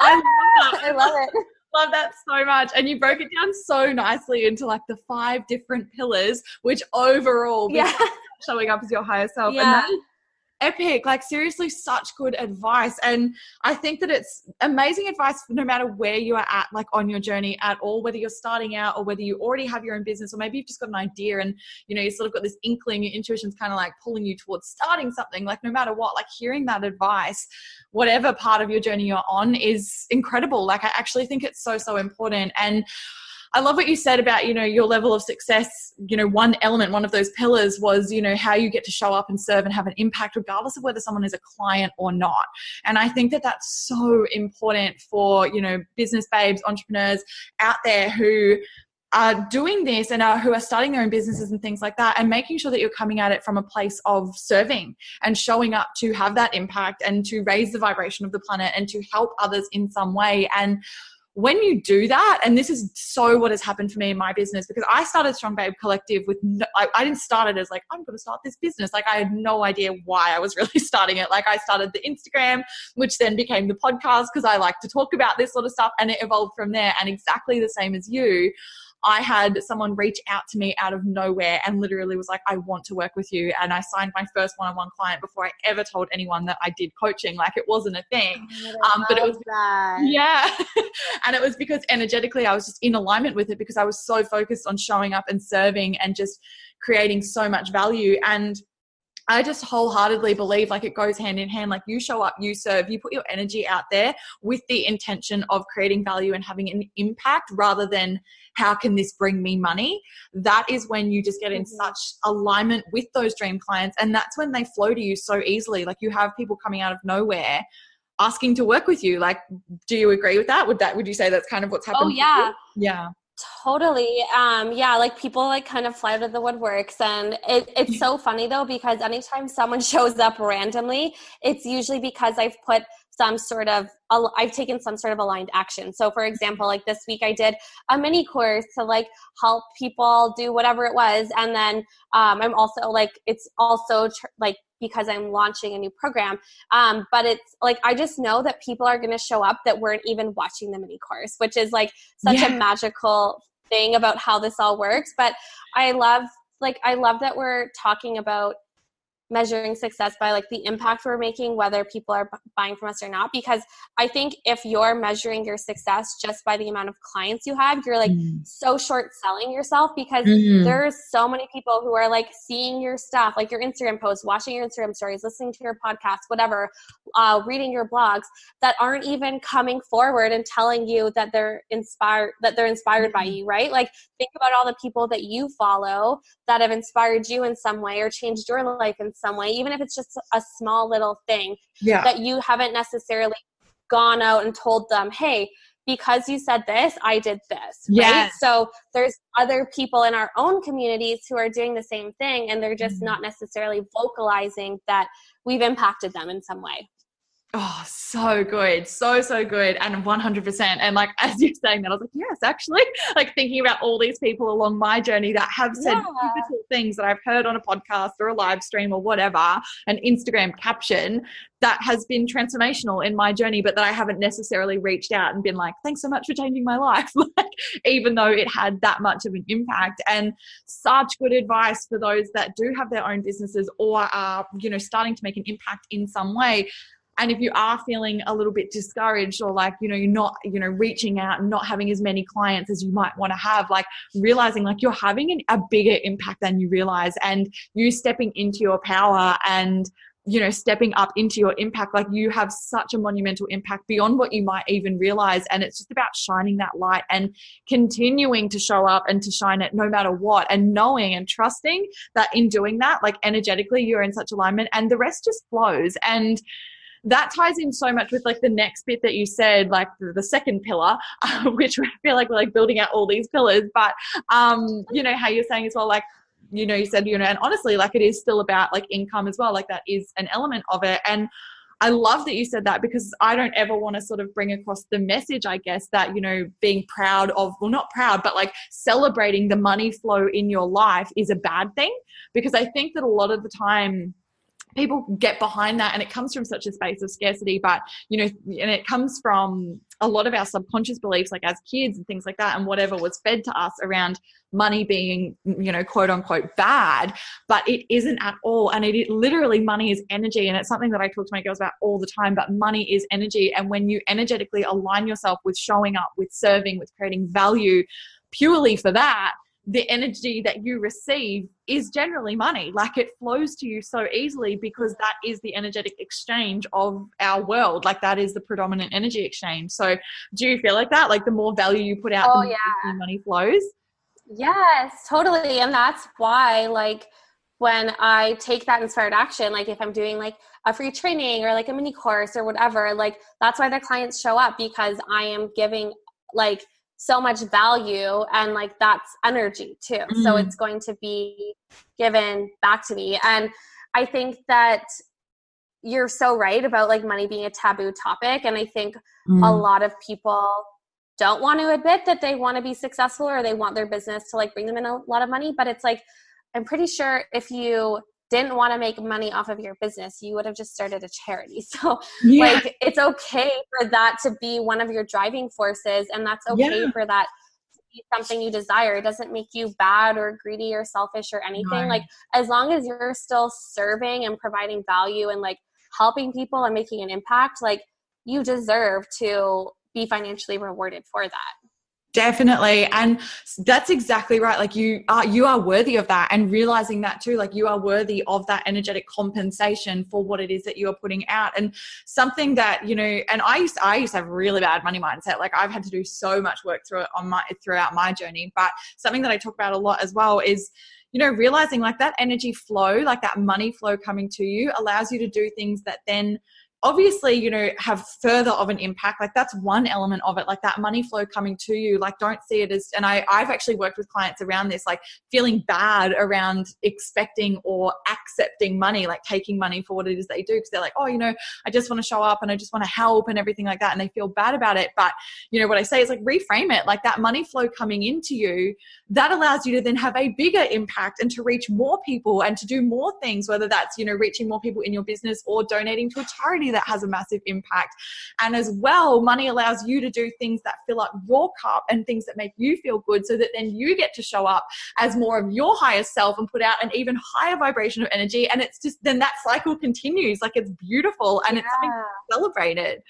[SPEAKER 2] I love that. I love it.
[SPEAKER 1] Love that so much. And you broke it down so nicely into like the five different pillars, which overall yeah. showing up as your higher self. Yeah. And that epic like seriously such good advice. And i think that it's amazing advice no matter where you are at like on your journey at all whether you're starting out or whether you already have your own business or maybe you've just got an idea and you know you sort of got this inkling your intuition's kind of like pulling you towards starting something like no matter what like hearing that advice whatever part of your journey you're on is incredible. Like i actually think it's so so important. And I love what you said about, you know, your level of success. You know, one element, one of those pillars was, you know, how you get to show up and serve and have an impact, regardless of whether someone is a client or not. And I think that that's so important for, you know, business babes, entrepreneurs out there who are doing this and are, who are starting their own businesses and things like that and making sure that you're coming at it from a place of serving and showing up to have that impact and to raise the vibration of the planet and to help others in some way and when you do that, and this is so what has happened for me in my business because I started Strong Babe Collective with, no, I, I didn't start it as like, I'm going to start this business. Like, I had no idea why I was really starting it. Like, I started the Instagram, which then became the podcast because I like to talk about this sort of stuff, and it evolved from there. And exactly the same as you. I had someone reach out to me out of nowhere and literally was like, I want to work with you. And I signed my first one on one client before I ever told anyone that I did coaching. Like it wasn't a thing.
[SPEAKER 2] Oh, um, but it was,
[SPEAKER 1] that. yeah. and it was because energetically I was just in alignment with it because I was so focused on showing up and serving and just creating so much value. And I just wholeheartedly believe like it goes hand in hand. Like you show up, you serve, you put your energy out there with the intention of creating value and having an impact rather than how can this bring me money? That is when you just get in mm-hmm. such alignment with those dream clients. And that's when they flow to you so easily. Like you have people coming out of nowhere asking to work with you. Like, do you agree with that? Would that, would you say that's kind of what's happened?
[SPEAKER 2] Oh, yeah.
[SPEAKER 1] Yeah.
[SPEAKER 2] Totally. Um, yeah, like people like kind of fly out of the woodworks. And it, it's so funny though, because anytime someone shows up randomly, it's usually because I've put some sort of I've taken some sort of aligned action. So for example, like this week I did a mini course to like help people do whatever it was and then um, I'm also like it's also tr- like because I'm launching a new program. Um, but it's like I just know that people are going to show up that weren't even watching the mini course, which is like such yeah. a magical thing about how this all works. But I love like I love that we're talking about measuring success by like the impact we're making whether people are buying from us or not because i think if you're measuring your success just by the amount of clients you have you're like mm. so short selling yourself because mm. there's so many people who are like seeing your stuff like your instagram posts watching your instagram stories listening to your podcast whatever uh, reading your blogs that aren't even coming forward and telling you that they're inspired that they're inspired mm. by you right like think about all the people that you follow that have inspired you in some way or changed your life in some way, even if it's just a small little thing yeah. that you haven't necessarily gone out and told them, hey, because you said this, I did this. Yes. Right. So there's other people in our own communities who are doing the same thing and they're just mm-hmm. not necessarily vocalizing that we've impacted them in some way.
[SPEAKER 1] Oh, so good. So, so good. And 100%. And like, as you're saying that, I was like, yes, actually, like thinking about all these people along my journey that have said yeah. things that I've heard on a podcast or a live stream or whatever, an Instagram caption that has been transformational in my journey, but that I haven't necessarily reached out and been like, thanks so much for changing my life. like, even though it had that much of an impact and such good advice for those that do have their own businesses or are, you know, starting to make an impact in some way and if you are feeling a little bit discouraged or like you know you're not you know reaching out and not having as many clients as you might want to have like realizing like you're having an, a bigger impact than you realize and you stepping into your power and you know stepping up into your impact like you have such a monumental impact beyond what you might even realize and it's just about shining that light and continuing to show up and to shine it no matter what and knowing and trusting that in doing that like energetically you're in such alignment and the rest just flows. And that ties in so much with like the next bit that you said, like the, the second pillar, uh, which I feel like we're like building out all these pillars. But um, you know how you're saying as well, like you know, you said you know, and honestly, like it is still about like income as well. Like that is an element of it, and I love that you said that because I don't ever want to sort of bring across the message, I guess, that, you know, being proud of, well, not proud, but like celebrating the money flow in your life is a bad thing. Because I think that a lot of the time, people get behind that and it comes from such a space of scarcity but you know and it comes from a lot of our subconscious beliefs like as kids and things like that and whatever was fed to us around money being you know quote unquote bad but it isn't at all. And it, it literally money is energy and it's something that i talk to my girls about all the time but money is energy. And when you energetically align yourself with showing up with serving with creating value purely for that the energy that you receive is generally money. Like it flows to you so easily because that is the energetic exchange of our world. Like that is the predominant energy exchange. So do you feel like that? Like the more value you put out, oh, the yeah. money flows?
[SPEAKER 2] Yes, totally. And that's why, like, when I take that inspired action, like if I'm doing like a free training or like a mini course or whatever, like that's why the clients show up because I am giving like so much value and like that's energy too mm-hmm. so it's going to be given back to me and i think that you're so right about like money being a taboo topic and i think mm-hmm. a lot of people don't want to admit that they want to be successful or they want their business to like bring them in a lot of money but it's like i'm pretty sure if you didn't want to make money off of your business, you would have just started a charity. So, yeah. like, it's okay for that to be one of your driving forces, and that's okay yeah. for that to be something you desire. It doesn't make you bad or greedy or selfish or anything. No. Like as long as you're still serving and providing value and like helping people and making an impact, like you deserve to be financially rewarded for that.
[SPEAKER 1] Definitely. And that's exactly right. Like you are you are worthy of that and realizing that too like you are worthy of that energetic compensation for what it is that you are putting out and something that, you know, and I used I used to have really bad money mindset. Like I've had to do so much work through it on my throughout my journey, but something that I talk about a lot as well is you know realizing like that energy flow like that money flow coming to you allows you to do things that then obviously you know have further of an impact. Like that's one element of it like that money flow coming to you. Like don't see it as and I, i've actually worked with clients around this like feeling bad around expecting or accepting money like taking money for what it is they do because they're like oh you know i just want to show up and i just want to help and everything like that and they feel bad about it. But you know what i say is like reframe it. Like that money flow coming into you that allows you to then have a bigger impact and to reach more people and to do more things whether that's you know reaching more people in your business or donating to a charity that has a massive impact. And as well, money allows you to do things that fill up your cup and things that make you feel good so that then you get to show up as more of your highest self and put out an even higher vibration of energy. And it's just then that cycle continues. Like it's beautiful and yeah. it's something celebrated.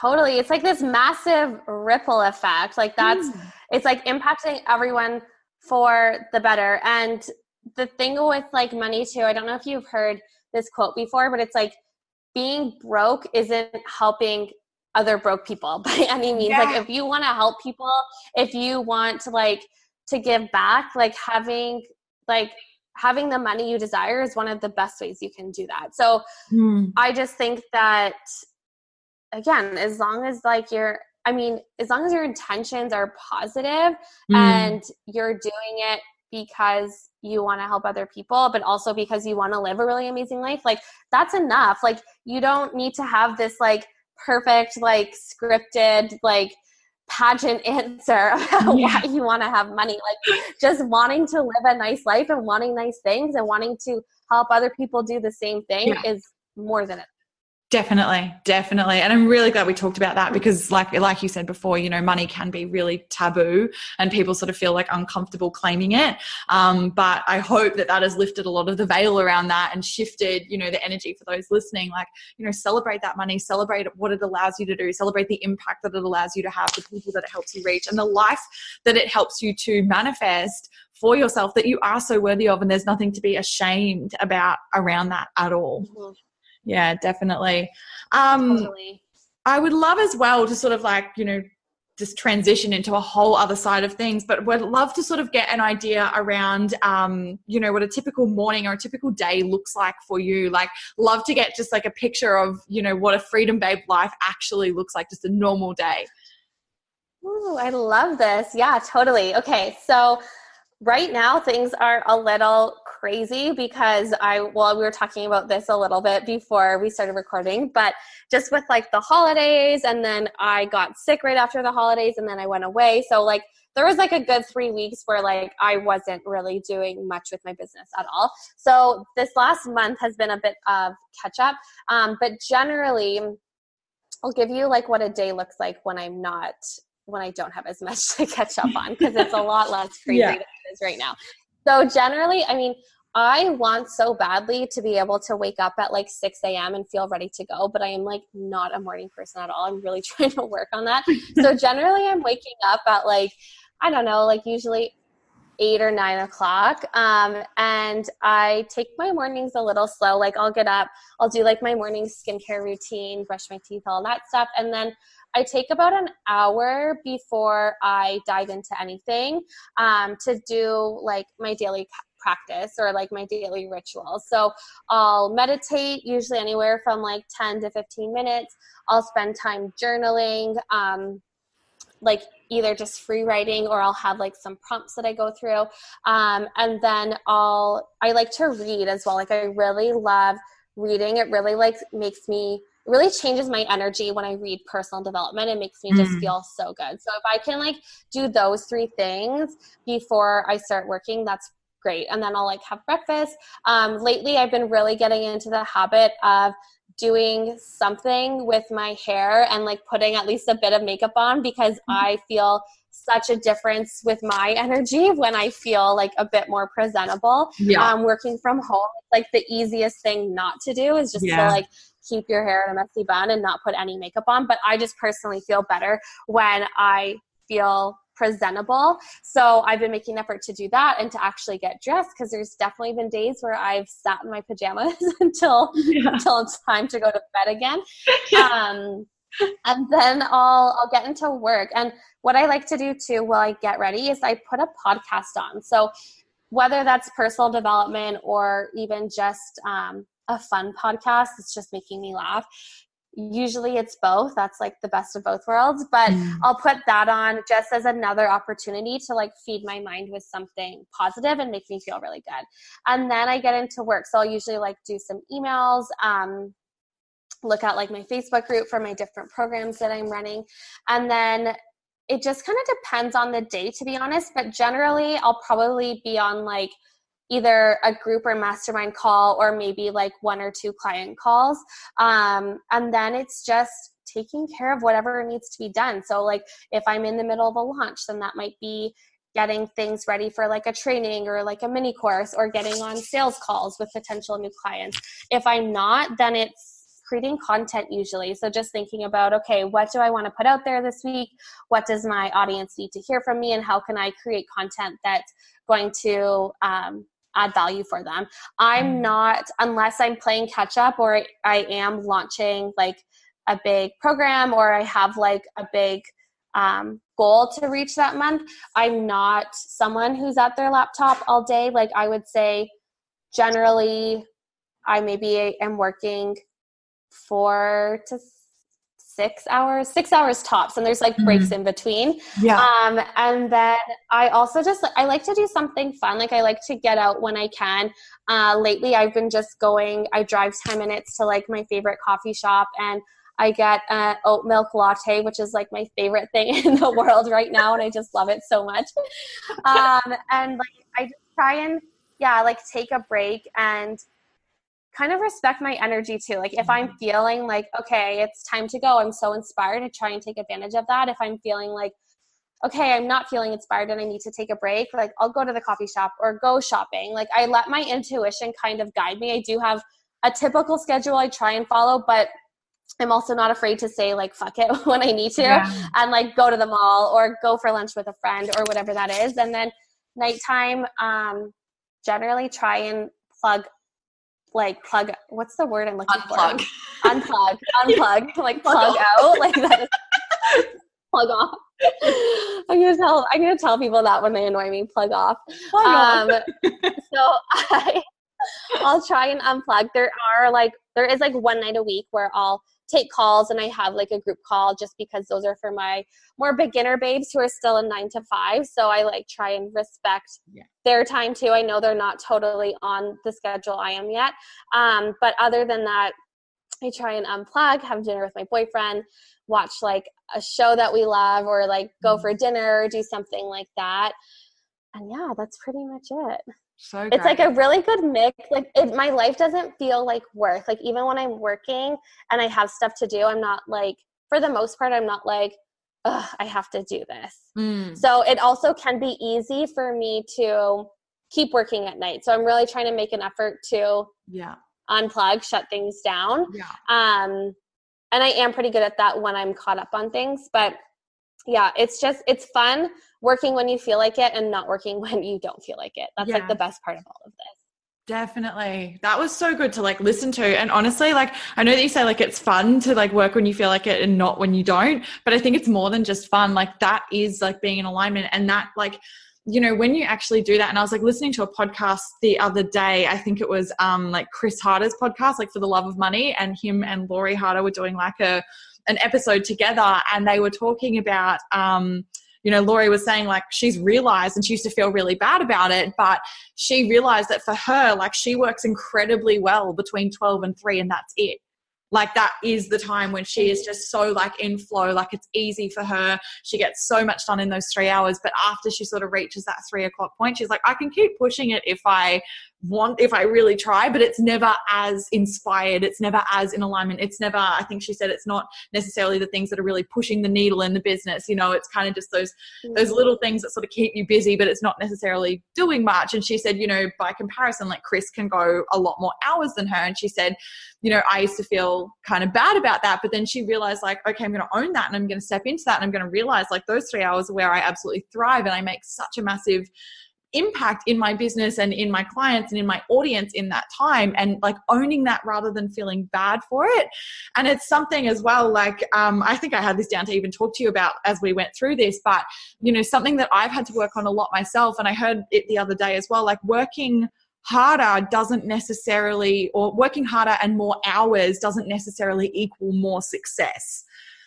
[SPEAKER 2] Totally. It's like this massive ripple effect. Like that's, mm. it's like impacting everyone for the better. And the thing with like money too, I don't know if you've heard this quote before, but it's like being broke isn't helping other broke people by any means. Yeah. Like if you want to help people, if you want to like to give back, like having like having the money you desire is one of the best ways you can do that. So mm. I just think that again, as long as like you're I mean, as long as your intentions are positive mm. and you're doing it because you want to help other people, but also because you want to live a really amazing life, like that's enough. Like you don't need to have this like perfect, like scripted, like pageant answer about yeah. why you want to have money. Like just wanting to live a nice life and wanting nice things and wanting to help other people do the same thing yeah. is more than it.
[SPEAKER 1] Definitely, definitely. And I'm really glad we talked about that because like like you said before, you know, money can be really taboo and people sort of feel like uncomfortable claiming it. Um, but I hope that that has lifted a lot of the veil around that and shifted, you know, the energy for those listening. Like, you know, celebrate that money, celebrate what it allows you to do, celebrate the impact that it allows you to have, the people that it helps you reach, and the life that it helps you to manifest for yourself that you are so worthy of. And there's nothing to be ashamed about around that at all. Mm-hmm yeah definitely. Um totally. i would love as well to sort of like you know just transition into a whole other side of things but would love to sort of get an idea around um, you know what a typical morning or a typical day looks like for you. Like love to get just like a picture of you know what a freedom babe life actually looks like just a normal day.
[SPEAKER 2] Ooh, i love this. Yeah totally. Okay so right now things are a little crazy because I, well, we were talking about this a little bit before we started recording, but just with like the holidays, and then I got sick right after the holidays, and then I went away. So, like, there was like a good three weeks where like I wasn't really doing much with my business at all. So, this last month has been a bit of catch up. Um, but generally, I'll give you like what a day looks like when I'm not when I don't have as much to catch up on because it's a lot less crazy yeah. than it is right now. So generally, I mean, I want so badly to be able to wake up at like 6 a.m. and feel ready to go, but I am like not a morning person at all. I'm really trying to work on that. so generally, I'm waking up at like, I don't know, like usually eight or nine o'clock. Um, and I take my mornings a little slow. Like I'll get up, I'll do like my morning skincare routine, brush my teeth, all that stuff. And then I take about an hour before I dive into anything um, to do like my daily practice or like my daily rituals. So I'll meditate usually anywhere from like 10 to 15 minutes. I'll spend time journaling, um, like either just free writing or I'll have like some prompts that I go through. Um, and then I'll, I like to read as well. Like I really love reading. It really like makes me really changes my energy when I read personal development. It makes me just mm. feel so good. So if I can like do those three things before I start working, that's great. And then I'll like have breakfast. Um, lately, I've been really getting into the habit of doing something with my hair and like putting at least a bit of makeup on because mm-hmm. I feel such a difference with my energy when I feel like a bit more presentable. Yeah. Um, working from home, like the easiest thing not to do is just yeah. to like keep your hair in a messy bun and not put any makeup on. But I just personally feel better when I feel presentable. So I've been making effort to do that and to actually get dressed because there's definitely been days where I've sat in my pajamas until yeah. until it's time to go to bed again. Um, and then I'll I'll get into work. And what I like to do too while I get ready is I put a podcast on. So whether that's personal development or even just um, a fun podcast. That's just making me laugh. Usually it's both. That's like the best of both worlds. But mm. i'll put that on just as another opportunity to like feed my mind with something positive and make me feel really good. And then i get into work. So i'll usually like do some emails um, look at like my facebook group for my different programs that i'm running. And then it just kind of depends on the day to be honest. But generally i'll probably be on like either a group or mastermind call or maybe like one or two client calls um, and then it's just taking care of whatever needs to be done so like if i'm in the middle of a launch then that might be getting things ready for like a training or like a mini course or getting on sales calls with potential new clients if i'm not then it's creating content usually. So just thinking about, okay, what do I want to put out there this week? What does my audience need to hear from me? And how can I create content that's going to um, add value for them. I'm mm. not, unless I'm playing catch up or I am launching like a big program or I have like a big um, goal to reach that month, I'm not someone who's at their laptop all day. Like I would say, generally, I maybe am working four to six hours, six hours tops, and there's like breaks mm-hmm. in between. Yeah. Um, and then I also just I like to do something fun. Like I like to get out when I can. Uh, lately, I've been just going. I drive ten minutes to like my favorite coffee shop, and I get an oat milk latte, which is like my favorite thing in the world right now, and I just love it so much. Um, and like I just try and yeah, like take a break and kind of respect my energy too. Like if I'm mm-hmm. feeling like, okay, it's time to go, I'm so inspired to try and take advantage of that. If I'm feeling like, okay, I'm not feeling inspired and I need to take a break, like I'll go to the coffee shop or go shopping. Like I let my intuition kind of guide me. I do have a typical schedule I try and follow, but I'm also not afraid to say like fuck it when I need to yeah. and like go to the mall or go for lunch with a friend or whatever that is. And then nighttime, um, generally try and plug like plug what's the word i'm looking
[SPEAKER 1] unplug.
[SPEAKER 2] for unplug unplug like plug, plug out like that is, plug off i'm gonna tell i'm gonna tell people that when they annoy me plug off plug um off. so i i'll try and unplug there are like there is like one night a week where i'll take calls and I have like a group call just because those are for my more beginner babes who are still in nine to five. So I like try and respect yeah. their time too. I know they're not totally on the schedule I am yet. Um, but other than that, I try and unplug, have dinner with my boyfriend, watch like a show that we love, or like go mm-hmm. for dinner, do something like that. And yeah, that's pretty much it. So great. it's like a really good mix. Like it, my life doesn't feel like work. Like even when I'm working and I have stuff to do, I'm not like for the most part, I'm not like, I have to do this. Mm. So it also can be easy for me to keep working at night. So I'm really trying to make an effort to
[SPEAKER 1] yeah
[SPEAKER 2] unplug, shut things down. Yeah. Um, and I am pretty good at that when I'm caught up on things. But yeah, it's just it's fun working when you feel like it and not working when you don't feel like it. That's yeah. like the best part of all of this.
[SPEAKER 1] Definitely. That was so good to like listen to. And honestly, like I know that you say like it's fun to like work when you feel like it and not when you don't, but I think it's more than just fun. Like that is like being in alignment and that like you know when you actually do that and i was like listening to a podcast the other day i think it was um like chris harder's podcast like for the love of money and him and lori harder were doing like a an episode together and they were talking about um you know, lori was saying like she's realized and she used to feel really bad about it, but she realized that for her, like she works incredibly well between 12 and 3 and that's it. Like that is the time when she is just so like in flow like it's easy for her. She gets so much done in those three hours but after she sort of reaches that three o'clock point she's like i can keep pushing it if i want if I really try, but it's never as inspired. It's never as in alignment. It's never, I think she said it's not necessarily the things that are really pushing the needle in the business. You know, it's kind of just those those mm. little things that sort of keep you busy, but it's not necessarily doing much. And she said, you know, by comparison, like Chris can go a lot more hours than her. And she said, you know, I used to feel kind of bad about that. But then she realized, like, okay, I'm going to own that and I'm going to step into that and I'm going to realize, like, those three hours are where I absolutely thrive and I make such a massive impact in my business and in my clients and in my audience in that time and like owning that rather than feeling bad for it. And it's something as well like um, i think i had this down to even talk to you about as we went through this but you know something that i've had to work on a lot myself and i heard it the other day as well like working harder doesn't necessarily or working harder and more hours doesn't necessarily equal more success.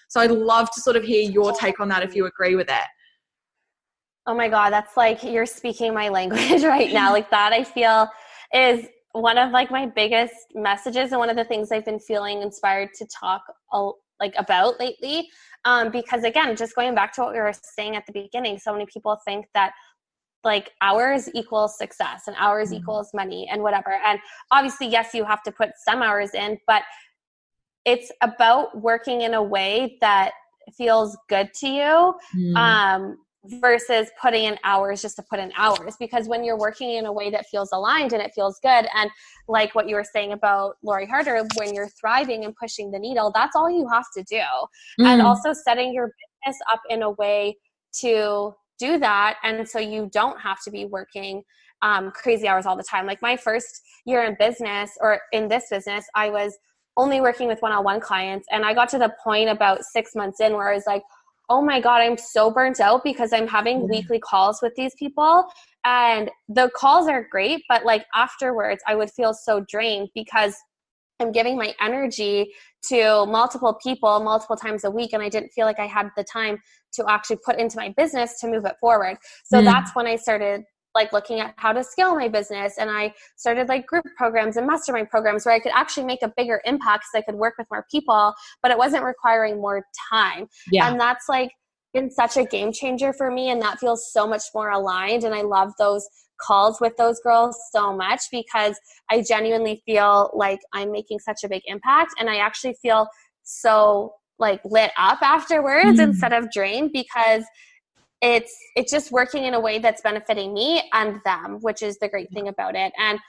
[SPEAKER 1] So i'd love to sort of hear your take on that if you agree with it
[SPEAKER 2] Oh my God, that's like you're speaking my language right now. Like that, I feel is one of like my biggest messages and one of the things I've been feeling inspired to talk like about lately. Um, because again, just going back to what we were saying at the beginning, so many people think that like hours equals success and hours mm-hmm. equals money and whatever. And obviously, yes, you have to put some hours in, but it's about working in a way that feels good to you. Mm. Um, versus putting in hours just to put in hours. Because when you're working in a way that feels aligned and it feels good and like what you were saying about Lori Harder when you're thriving and pushing the needle that's all you have to do. Mm. and also setting your business up in a way to do that and so you don't have to be working um, crazy hours all the time. Like my first year in business or in this business I was only working with one-on-one clients and I got to the point about six months in where I was like oh my God, I'm so burnt out because I'm having mm. weekly calls with these people. And the calls are great, but like afterwards, I would feel so drained because I'm giving my energy to multiple people multiple times a week, and I didn't feel like I had the time to actually put into my business to move it forward. So mm. that's when I started like looking at how to scale my business and i started like group programs and mastermind programs where i could actually make a bigger impact because i could work with more people but it wasn't requiring more time yeah. and that's like been such a game changer for me and that feels so much more aligned and i love those calls with those girls so much because i genuinely feel like i'm making such a big impact and i actually feel so like lit up afterwards mm. instead of drained because it's it's just working in a way that's benefiting me and them which is the great thing about it. And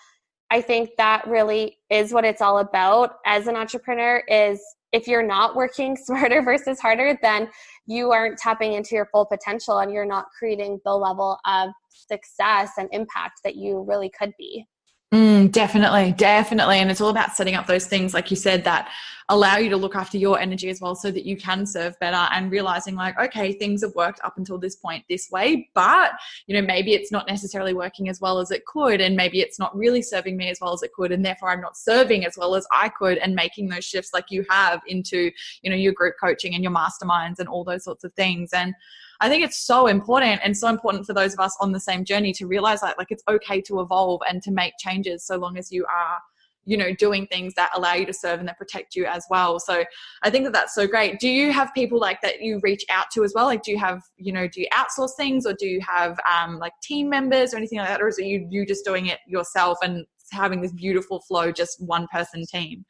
[SPEAKER 2] i think that really is what it's all about as an entrepreneur is if you're not working smarter versus harder then you aren't tapping into your full potential and you're not creating the level of success and impact that you really could be
[SPEAKER 1] Mm, definitely, definitely. And it's all about setting up those things, like you said, that allow you to look after your energy as well so that you can serve better and realizing, like, okay, things have worked up until this point this way, but, you know, maybe it's not necessarily working as well as it could. And maybe it's not really serving me as well as it could. And therefore, I'm not serving as well as I could and making those shifts like you have into, you know, your group coaching and your masterminds and all those sorts of things. And, I think it's so important and so important for those of us on the same journey to realize that like it's okay to evolve and to make changes so long as you are you know doing things that allow you to serve and that protect you as well. So i think that that's so great. Do you have people like that you reach out to as well? Like do you have you know do you outsource things or do you have um, like team members or anything like that? Or is it you you just doing it yourself and having this beautiful flow just one person team?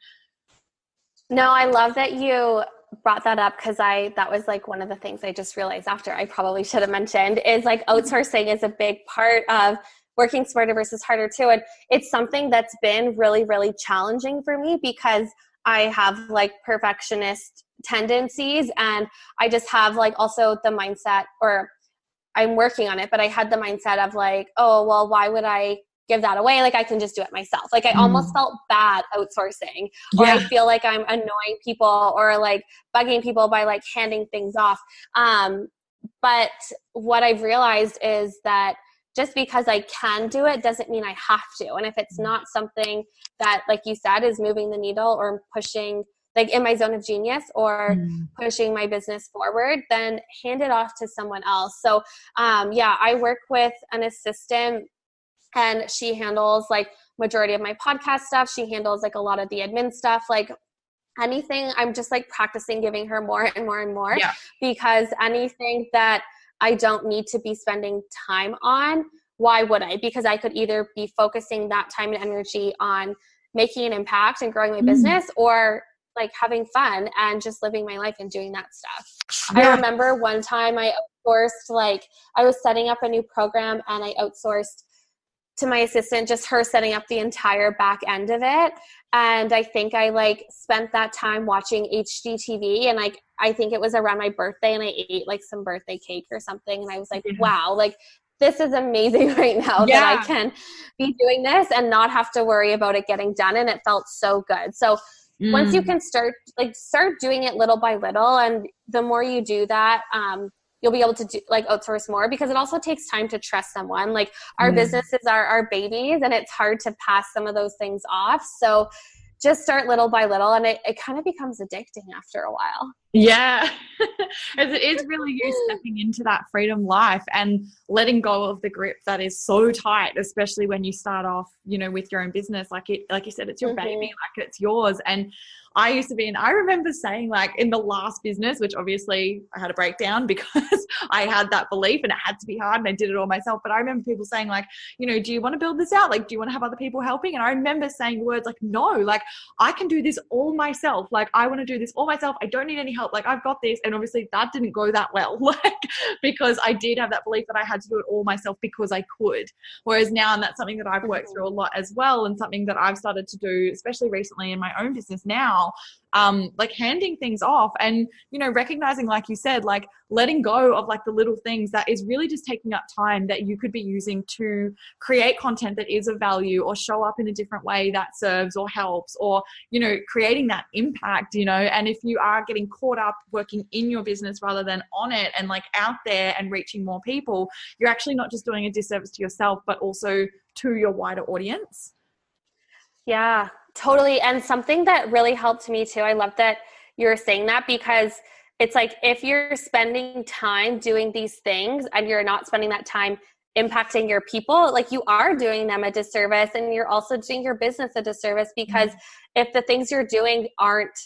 [SPEAKER 2] No i love that you brought that up because I that was like one of the things I just realized after I probably should have mentioned is like mm-hmm. outsourcing is a big part of working smarter versus harder too. And it's something that's been really, really challenging for me because I have like perfectionist tendencies and I just have like also the mindset or I'm working on it, but I had the mindset of like, oh, well, why would I give that away. Like I can just do it myself. Like I mm. almost felt bad outsourcing, or yeah. I feel like I'm annoying people or like bugging people by like handing things off. Um, but what I've realized is that just because I can do it doesn't mean I have to. And if it's not something that, like you said, is moving the needle or pushing like in my zone of genius or mm. pushing my business forward then hand it off to someone else so um, yeah i work with an assistant and she handles like majority of my podcast stuff she handles like a lot of the admin stuff like anything i'm just like practicing giving her more and more and more yeah. because anything that i don't need to be spending time on why would I? Because I could either be focusing that time and energy on making an impact and growing my mm. business or like having fun and just living my life and doing that stuff. Yeah. I remember one time I outsourced, like, I was setting up a new program and I outsourced to my assistant just her setting up the entire back end of it and i think i like spent that time watching hgtv and like i think it was around my birthday and i ate like some birthday cake or something and i was like yeah. wow like this is amazing right now yeah. that I can be doing this and not have to worry about it getting done. And it felt so good. So mm. once you mm. can start, like, start doing it little by little, and the more you do that, um, you'll be able to do like outsource more because it also takes time to trust someone. Like our mm. businesses are our babies and it's hard to pass some of those things off. So just start little by little and it, it kind of becomes addicting after a while
[SPEAKER 1] yeah as it is really you stepping into that freedom life and letting go of the grip that is so tight especially when you start off you know with your own business like it like you said it's your mm-hmm. baby like it's yours and I used to be, and I remember saying, like, in the last business, which obviously I had a breakdown because I had that belief and it had to be hard and I did it all myself. But I remember people saying, like, you know, do you want to build this out? Like, do you want to have other people helping? And I remember saying words like, no, like, I can do this all myself. Like, I want to do this all myself. I don't need any help. Like, I've got this. And obviously that didn't go that well, like, because I did have that belief that I had to do it all myself because I could. Whereas now, and that's something that I've worked mm-hmm. through a lot as well, and something that I've started to do, especially recently in my own business now um, like handing things off and you know recognizing like you said like letting go of like the little things that is really just taking up time that you could be using to create content that is of value or show up in a different way that serves or helps or you know creating that impact you know? And if you are getting caught up working in your business rather than on it and like out there and reaching more people you're actually not just doing a disservice to yourself but also to your wider audience.
[SPEAKER 2] Yeah Totally. And something that really helped me too, I love that you're saying that because it's like if you're spending time doing these things and you're not spending that time impacting your people, like you are doing them a disservice and you're also doing your business a disservice because mm-hmm. if the things you're doing aren't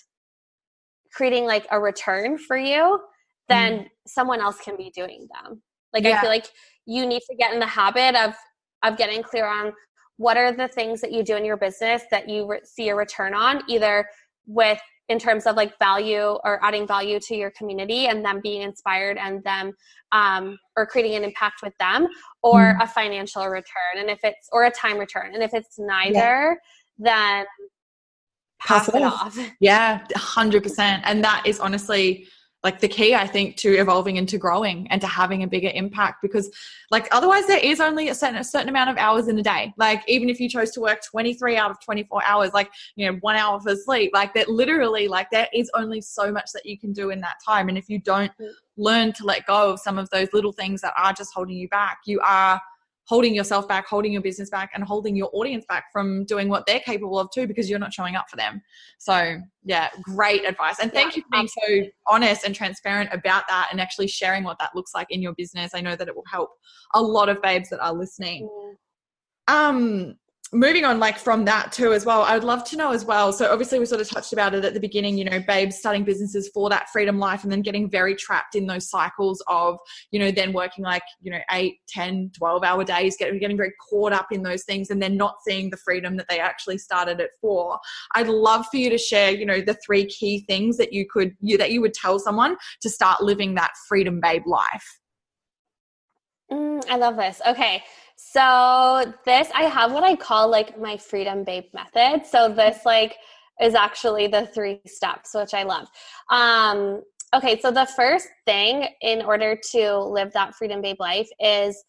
[SPEAKER 2] creating like a return for you, then mm-hmm. someone else can be doing them. Like yeah. I feel like you need to get in the habit of of getting clear on what are the things that you do in your business that you re- see a return on either with in terms of like value or adding value to your community and them being inspired and them um, or creating an impact with them or mm. a financial return and if it's or a time return and if it's neither yeah. then pass, pass it off. off
[SPEAKER 1] yeah 100% and that is honestly like the key i think to evolving and to growing and to having a bigger impact because like otherwise there is only a certain, a certain amount of hours in a day like even if you chose to work 23 out of 24 hours like you know one hour for sleep like that literally like there is only so much that you can do in that time and if you don't mm. learn to let go of some of those little things that are just holding you back you are holding yourself back, holding your business back, and holding your audience back from doing what they're capable of too because you're not showing up for them. So, yeah, great advice. And thank yeah, you for being absolutely. so honest and transparent about that and actually sharing what that looks like in your business. I know that it will help a lot of babes that are listening. Um, moving on like from that too as well i'd love to know as well so obviously we sort of touched about it at the beginning you know babes starting businesses for that freedom life and then getting very trapped in those cycles of you know then working like you know 8 10 12 hour days getting, getting very caught up in those things and then not seeing the freedom that they actually started it for. I'd love for you to share you know the three key things that you could you, that you would tell someone to start living that freedom babe life.
[SPEAKER 2] Mm, i love this. Okay so this I have what I call like my freedom babe method. So this like is actually the three steps, which I love. Um okay, so the first thing in order to live that freedom babe life is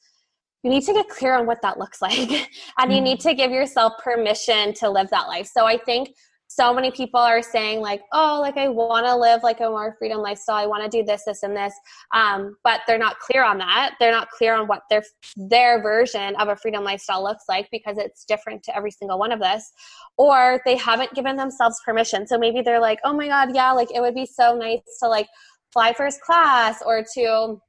[SPEAKER 2] you need to get clear on what that looks like and you need mm. to give yourself permission to live that life. So I think so many people are saying like oh like i want to live like a more freedom lifestyle. I want to do this this and this. Um, but they're not clear on that. They're not clear on what their their version of a freedom lifestyle looks like because it's different to every single one of us. Or they haven't given themselves permission. So maybe they're like oh my god yeah like it would be so nice to like fly first class or to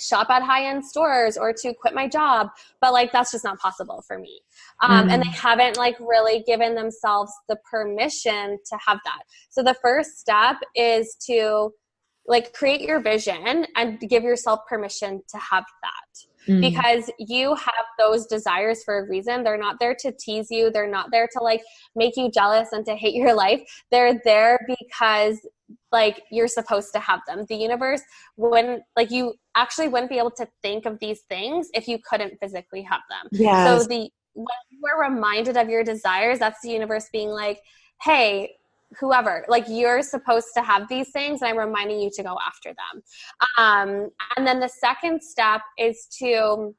[SPEAKER 2] shop at high end stores or to quit my job but like that's just not possible for me um, mm. and they mm. haven't like really given themselves the permission to have that so the first step is to like create your vision and give yourself permission to have that mm. because you have those desires for a reason. They're not there to tease you, they're not there to like make you jealous and to hate your life. They're there because like you're supposed to have them. The universe wouldn't like you actually wouldn't be able to think of these things if you couldn't physically have them.
[SPEAKER 1] Yes.
[SPEAKER 2] So the when you are reminded of your desires, that's the universe being like, hey, whoever like you're supposed to have these things and i'm reminding you to go after them um, and then the second step is to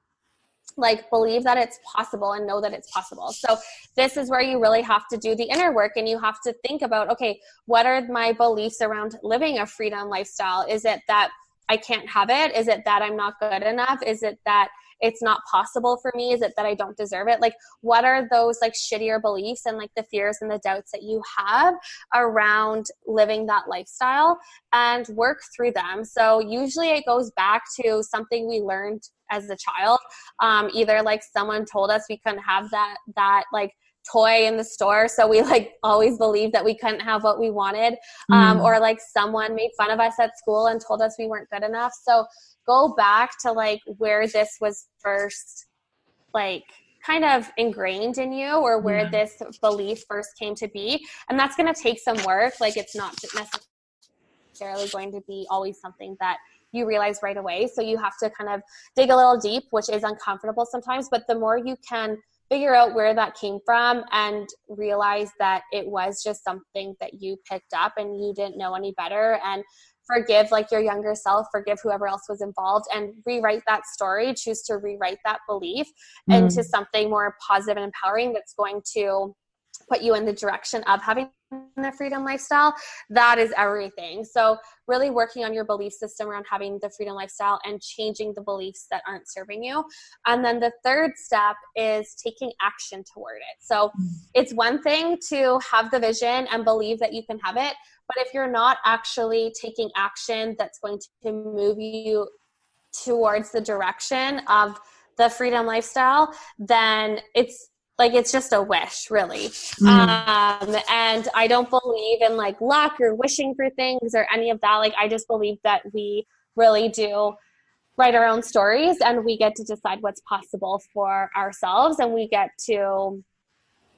[SPEAKER 2] like believe that it's possible and know that it's possible so this is where you really have to do the inner work and you have to think about okay what are my beliefs around living a freedom lifestyle is it that i can't have it is it that i'm not good enough is it that it's not possible for me? Is it that I don't deserve it? Like, what are those like shittier beliefs and like the fears and the doubts that you have around living that lifestyle and work through them? So, usually it goes back to something we learned as a child. Um, either like someone told us we couldn't have that, that like, toy in the store. So we like always believed that we couldn't have what we wanted um, mm. or like someone made fun of us at school and told us we weren't good enough. So go back to like where this was first like kind of ingrained in you or where yeah. this belief first came to be. And that's going to take some work. Like it's not necessarily going to be always something that you realize right away. So you have to kind of dig a little deep which is uncomfortable sometimes. But the more you can figure out where that came from and realize that it was just something that you picked up and you didn't know any better and forgive like your younger self, forgive whoever else was involved, and rewrite that story, choose to rewrite that belief mm. into something more positive and empowering that's going to put you in the direction of having the freedom lifestyle that is everything. So really working on your belief system around having the freedom lifestyle and changing the beliefs that aren't serving you. And then the third step is taking action toward it. So mm. it's one thing to have the vision and believe that you can have it but if you're not actually taking action that's going to move you towards the direction of the freedom lifestyle, then it's like it's just a wish really mm. um, and i don't believe in like luck or wishing for things or any of that like i just believe that we really do write our own stories and we get to decide what's possible for ourselves and we get to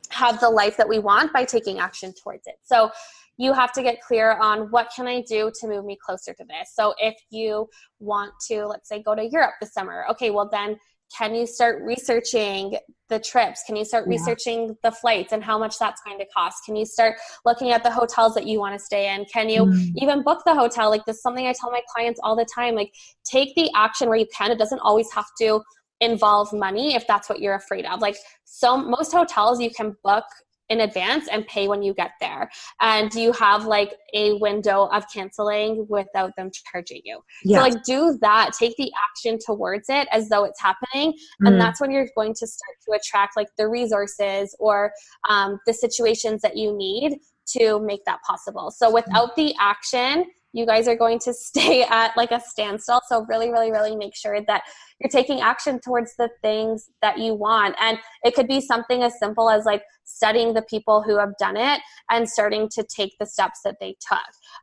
[SPEAKER 2] have the life that we want by taking action towards it so you have to get clear on what can I do to move me closer to this. So if you want to, let's say, go to Europe this summer, okay, well then can you start researching the trips? Can you start yeah. researching the flights and how much that's going to cost? Can you start looking at the hotels that you want to stay in? Can you mm. even book the hotel? Like this is something i tell my clients all the time like take the action where you can. It doesn't always have to involve money if that's what you're afraid of. Like so most hotels you can book in advance and pay when you get there. And you have like a window of canceling without them charging you? Yes. so like do that. Take the action towards it as though it's happening. Mm. and that's when you're going to start to attract like the resources or um, the situations that you need to make that possible. So without the action you guys are going to stay at like a standstill. So really, really, really make sure that you're taking action towards the things that you want. And it could be something as simple as like studying the people who have done it and starting to take the steps that they took.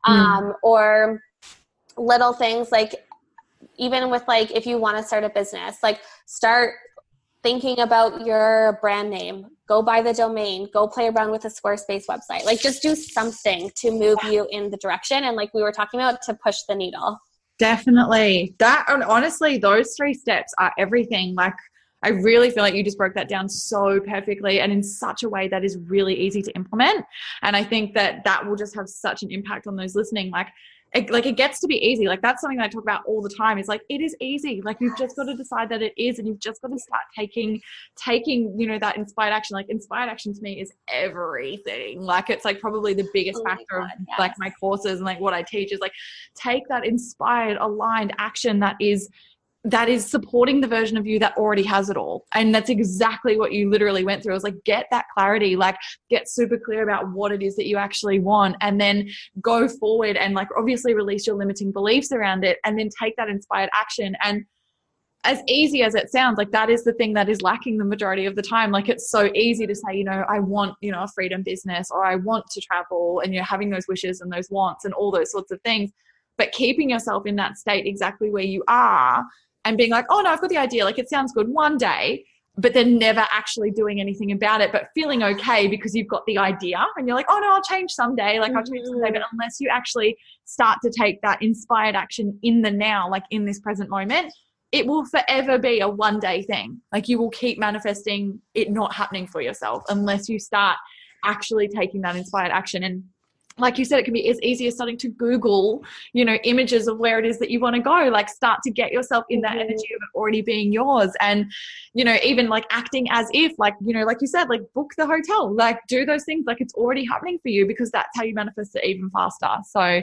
[SPEAKER 2] Mm. Um, or little things like even with like if you want to start a business, like start thinking about your brand name. Go buy the domain. Go play around with a squarespace website. Like just do something to move you in the direction. And like we were talking about to push the needle.
[SPEAKER 1] Definitely. That and honestly those three steps are everything. Like I really feel like you just broke that down so perfectly and in such a way that is really easy to implement. And I think that that will just have such an impact on those listening. Like, it, like it gets to be easy. Like that's something that I talk about all the time. It's like it is easy. Like you've just got to decide that it is, and you've just got to start taking, taking, you know, that inspired action. Like inspired action to me is everything. Like it's like probably the biggest oh factor God, of yes. like my courses and like what I teach is like take that inspired, aligned action that is that is supporting the version of you that already has it all. And that's exactly what you literally went through. It was like, get that clarity, like get super clear about what it is that you actually want, and then go forward and like obviously release your limiting beliefs around it, and then take that inspired action. And as easy as it sounds, like that is the thing that is lacking the majority of the time. Like it's so easy to say, you know, I want, you know, a freedom business or I want to travel, and you're having those wishes and those wants and all those sorts of things. But keeping yourself in that state exactly where you are and being like, oh no, I've got the idea. Like it sounds good one day, but then never actually doing anything about it, but feeling okay because you've got the idea and you're like, oh no, I'll change someday. Like I'll change someday. Mm-hmm. But unless you actually start to take that inspired action in the now, like in this present moment, it will forever be a one day thing. Like you will keep manifesting it not happening for yourself unless you start actually taking that inspired action. And like you said, it can be as easy as starting to Google, you know, images of where it is that you want to go. Like start to get yourself in that mm-hmm. energy of it already being yours. And, you know, even like acting as if, like, you know, like you said, like book the hotel, like do those things like it's already happening for you because that's how you manifest it even faster. So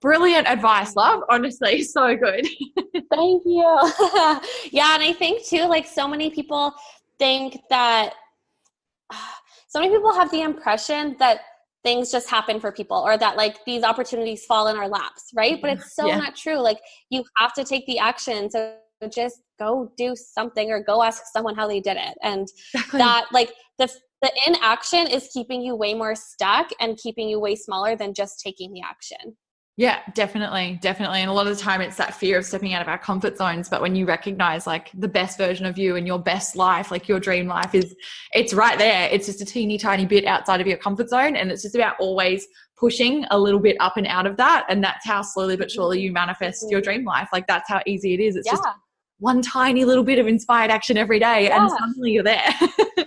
[SPEAKER 1] brilliant advice, love. Honestly, so good.
[SPEAKER 2] Thank you. yeah, and I think too, like so many people think that so many people have the impression that things just happen for people or that like these opportunities fall in our laps, right? But mm-hmm. it's so yeah. not true. Like you have to take the action. So just go do something or go ask someone how they did it. And exactly. that like the the inaction is keeping you way more stuck and keeping you way smaller than just taking the action.
[SPEAKER 1] Yeah, definitely, definitely. And a lot of the time it's that fear of stepping out of our comfort zones. But when you recognize like the best version of you and your best life, like your dream life is, it's right there. It's just a teeny tiny bit outside of your comfort zone. And it's just about always pushing a little bit up and out of that. And that's how slowly but surely you manifest your dream life. Like that's how easy it is. It's yeah. just one tiny little bit of inspired action every day yeah. and suddenly you're there.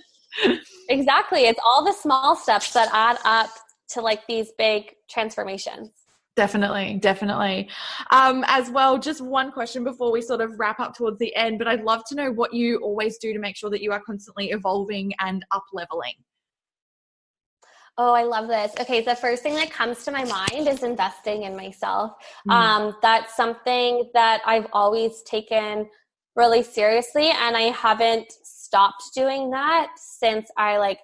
[SPEAKER 2] exactly. It's all the small steps that add up to like these big transformations.
[SPEAKER 1] Definitely, definitely. Um, as well, just one question before we sort of wrap up towards the end, but I'd love to know what you always do to make sure that you are constantly evolving and up leveling.
[SPEAKER 2] Oh, I love this. Okay, the first thing that comes to my mind is investing in myself. Mm. Um, that's something that I've always taken really seriously, and I haven't stopped doing that since I like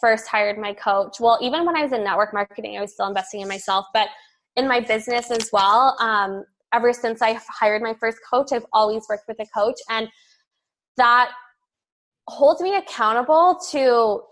[SPEAKER 2] first hired my coach. Well, even when I was in network marketing, I was still investing in myself, but in my business as well. Um, ever since I hired my first coach, I've always worked with a coach, and that holds me accountable to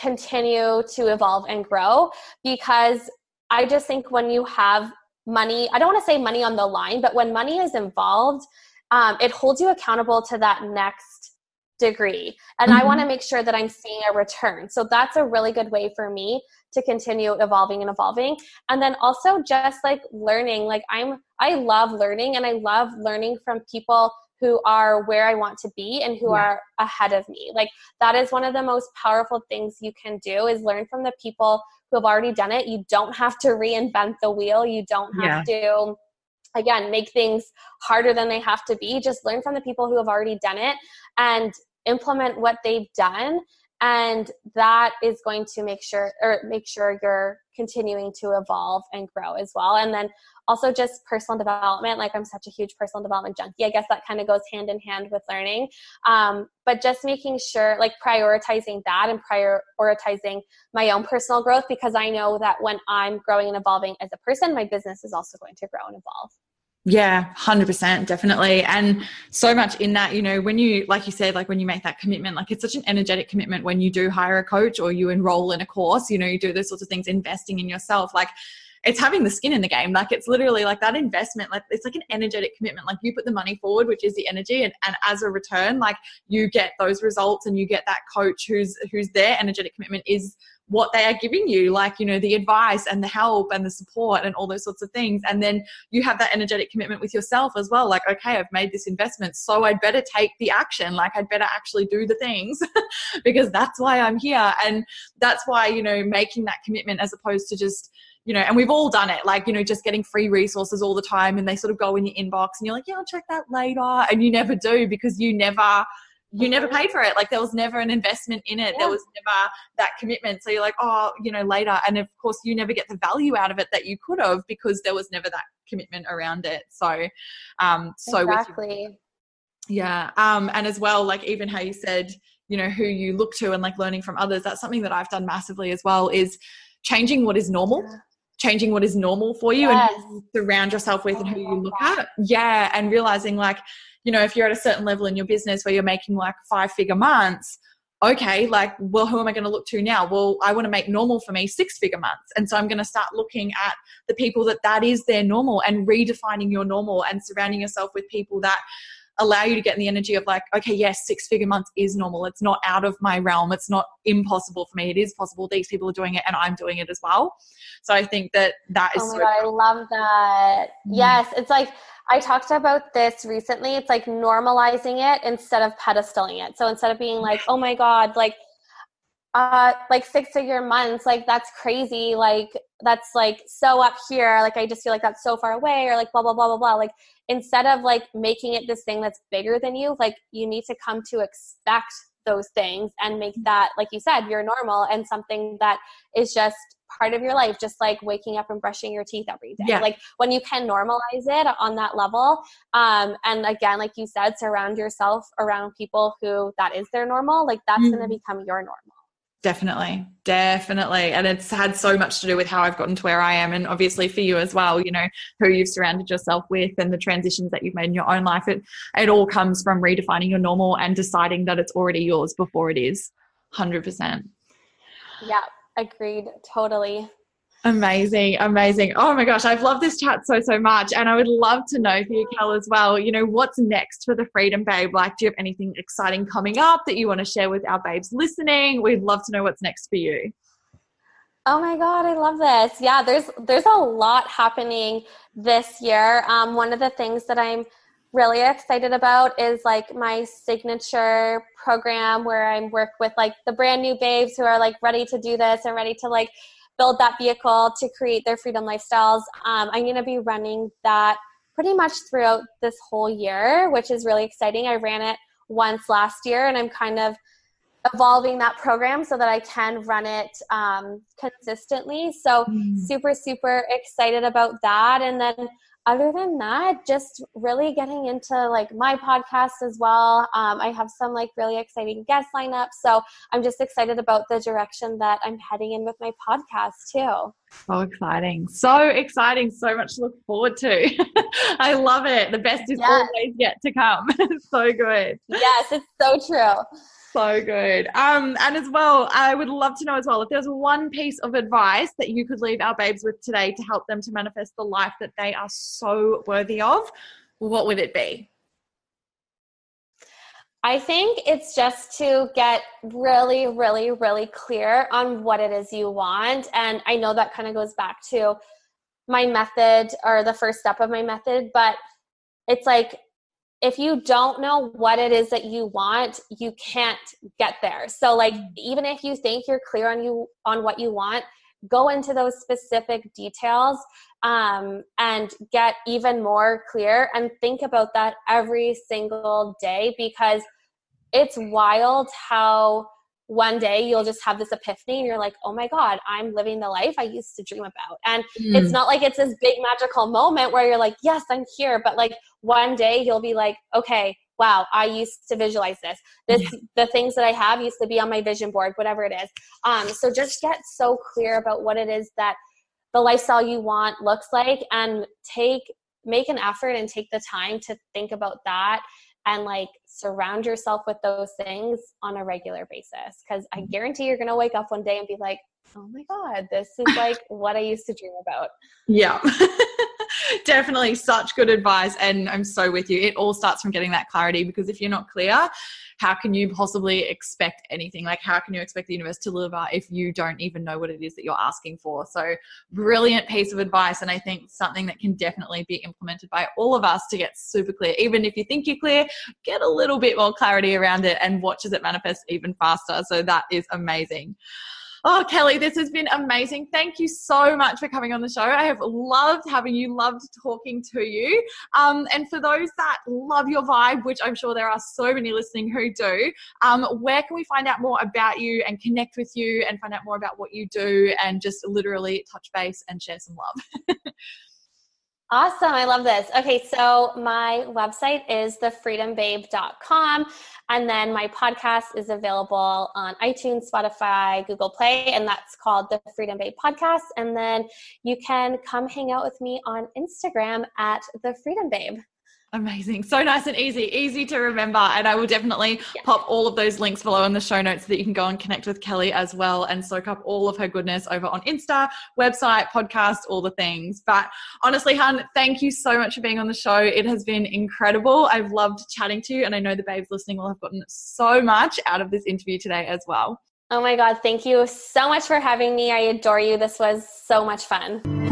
[SPEAKER 2] continue to evolve and grow because I just think when you have money, I don't want to say money on the line, but when money is involved, um, it holds you accountable to that next degree. And mm-hmm. I want to make sure that I'm seeing a return. So that's a really good way for me to continue evolving and evolving. And then also just like learning like i'm i love learning and i love learning from people who are where i want to be and who yeah. are ahead of me. Like that is one of the most powerful things you can do is learn from the people who have already done it. You don't have to reinvent the wheel. You don't have yeah. to again make things harder than they have to be. Just learn from the people who have already done it and implement what they've done and that is going to make sure or make sure you're continuing to evolve and grow as well. And then also just personal development like i'm such a huge personal development junkie i guess that kind of goes hand in hand with learning. Um, but just making sure like prioritizing that and prioritizing my own personal growth because i know that when i'm growing and evolving as a person my business is also going to grow and evolve
[SPEAKER 1] yeah, 100%, definitely. And so much in that, you know, when you, like you said, like when you make that commitment, like it's such an energetic commitment when you do hire a coach or you enroll in a course, you know, you do those sorts of things, investing in yourself. Like it's having the skin in the game. Like it's literally like that investment, like it's like an energetic commitment. Like you put the money forward, which is the energy, and, and as a return, like you get those results and you get that coach who's who's their energetic commitment is what they are giving you, like, you know, the advice and the help and the support and all those sorts of things. And then you have that energetic commitment with yourself as well. Like, okay, I've made this investment, so I'd better take the action. Like, I'd better actually do the things because that's why I'm here. And that's why, you know, making that commitment as opposed to just, you know, and we've all done it, like, you know, just getting free resources all the time and they sort of go in your inbox and you're like, yeah, I'll check that later. And you never do because you never you never paid for it. Like there was never an investment in it. Yeah. There was never that commitment. So you're like, oh, you know, later. And of course, you never get the value out of it that you could have because there was never that commitment around it. So, um, so
[SPEAKER 2] exactly.
[SPEAKER 1] yeah. Um, and as well, like even how you said, you know, who you look to and like learning from others. That's something that I've done massively as well. Is changing what is normal. Yeah changing what is normal for you yes. and surround yourself with and who you look at. Yeah. And realizing like, you know, if you're at a certain level in your business where you're making like five figure months, okay, like, well, who am I going to look to now? Well, I want to make normal for me six figure months. And so I'm going to start looking at the people that that is their normal and redefining your normal and surrounding yourself with people that allow you to get in the energy of like, okay, yes, six figure months is normal. It's not out of my realm. It's not impossible for me. It is possible. These people are doing it and I'm doing it as well. So I think that that is.
[SPEAKER 2] Oh my so God, I love that. Mm-hmm. Yes. It's like, I talked about this recently. It's like normalizing it instead of pedestaling it. So instead of being like, oh my God, like, uh like six figure months like that's crazy like that's like so up here like i just feel like that's so far away or like blah blah blah blah blah like instead of like making it this thing that's bigger than you like you need to come to expect those things and make that like you said your normal and something that is just part of your life just like waking up and brushing your teeth every day yeah. like when you can normalize it on that level um and again like you said surround yourself around people who that is their normal like that's mm-hmm. going to become your normal
[SPEAKER 1] Definitely, definitely. And it's had so much to do with how I've gotten to where I am. And obviously for you as well, you know, who you've surrounded yourself with and the transitions that you've made in your own life. It, it all comes from redefining your normal and deciding that it's already yours before it is 100%.
[SPEAKER 2] Yeah, agreed. Totally.
[SPEAKER 1] Amazing, amazing. Oh my gosh, I've loved this chat so, so much. And I would love to know for you, Kel, as well, you know, what's next for the Freedom Babe? Like, do you have anything exciting coming up that you want to share with our babes listening? We'd love to know what's next for you.
[SPEAKER 2] Oh my god, I love this. Yeah, there's there's a lot happening this year. Um, one of the things that I'm really excited about is like my signature program where I work with like the brand new babes who are like ready to do this and ready to like build that vehicle to create their freedom lifestyles. Um, I'm going to be running that pretty much throughout this whole year, which is really exciting. I ran it once last year and I'm kind of evolving that program so that I can run it um, consistently. So, mm. super, super excited about that. And then other than that, just really getting into like my podcast as well. Um, I have some like really exciting guest lineups. So I'm just excited about the direction that I'm heading in with my podcast too.
[SPEAKER 1] So exciting. So exciting. So much to look forward to. I love it. The best is yes. always yet to come. so good.
[SPEAKER 2] Yes, it's so true
[SPEAKER 1] so good. Um, and as well, I would love to know as well if there's one piece of advice that you could leave our babes with today to help them to manifest the life that they are so worthy of, what would it be?
[SPEAKER 2] I think it's just to get really, really, really clear on what it is you want. And I know that kind of goes back to my method or the first step of my method, but it's like if you don't know what it is that you want you can't get there. So like even if you think you're clear on you on what you want go into those specific details um, and get even more clear and think about that every single day because it's wild how one day you'll just have this epiphany and you're like, oh my God, I'm living the life I used to dream about. And mm. it's not like it's this big magical moment where you're like, yes, I'm here. But like one day you'll be like, okay, wow, I used to visualize this. This yeah. the things that I have used to be on my vision board, whatever it is. Um, so just get so clear about what it is that the lifestyle you want looks like and take make an effort and take the time to think about that and like surround yourself with those things on a regular basis because i mm-hmm. guarantee you're going to wake up one day and be like oh my god this is like what i used to dream about
[SPEAKER 1] yeah definitely such good advice and i'm so with you it all starts from getting that clarity because if you're not clear how can you possibly expect anything? Like, how can you expect the universe to deliver if you don't even know what it is that you're asking for? So, brilliant piece of advice. And I think something that can definitely be implemented by all of us to get super clear. Even if you think you're clear, get a little bit more clarity around it and watch as it manifests even faster. So, that is amazing. Oh, Kelly, this has been amazing. Thank you so much for coming on the show. I have loved having you, loved talking to you. Um, and for those that love your vibe, which I'm sure there are so many listening who do, um, where can we find out more about you and connect with you and find out more about what you do and just literally touch base and share some love?
[SPEAKER 2] Awesome. I love this. Okay, so my website is thefreedombabe.com. And then my podcast is available on iTunes, Spotify, Google Play, and that's called the Freedom Babe Podcast. And then you can come hang out with me on Instagram at the Freedom Babe.
[SPEAKER 1] Amazing. So nice and easy, easy to remember. And I will definitely yeah. pop all of those links below in the show notes so that you can go and connect with Kelly as well and soak up all of her goodness over on Insta, website, podcast, all the things. But honestly, Hun, thank you so much for being on the show. It has been incredible. I've loved chatting to you. And I know the babes listening will have gotten so much out of this interview today as well.
[SPEAKER 2] Oh my God. Thank you so much for having me. I adore you. This was so much fun.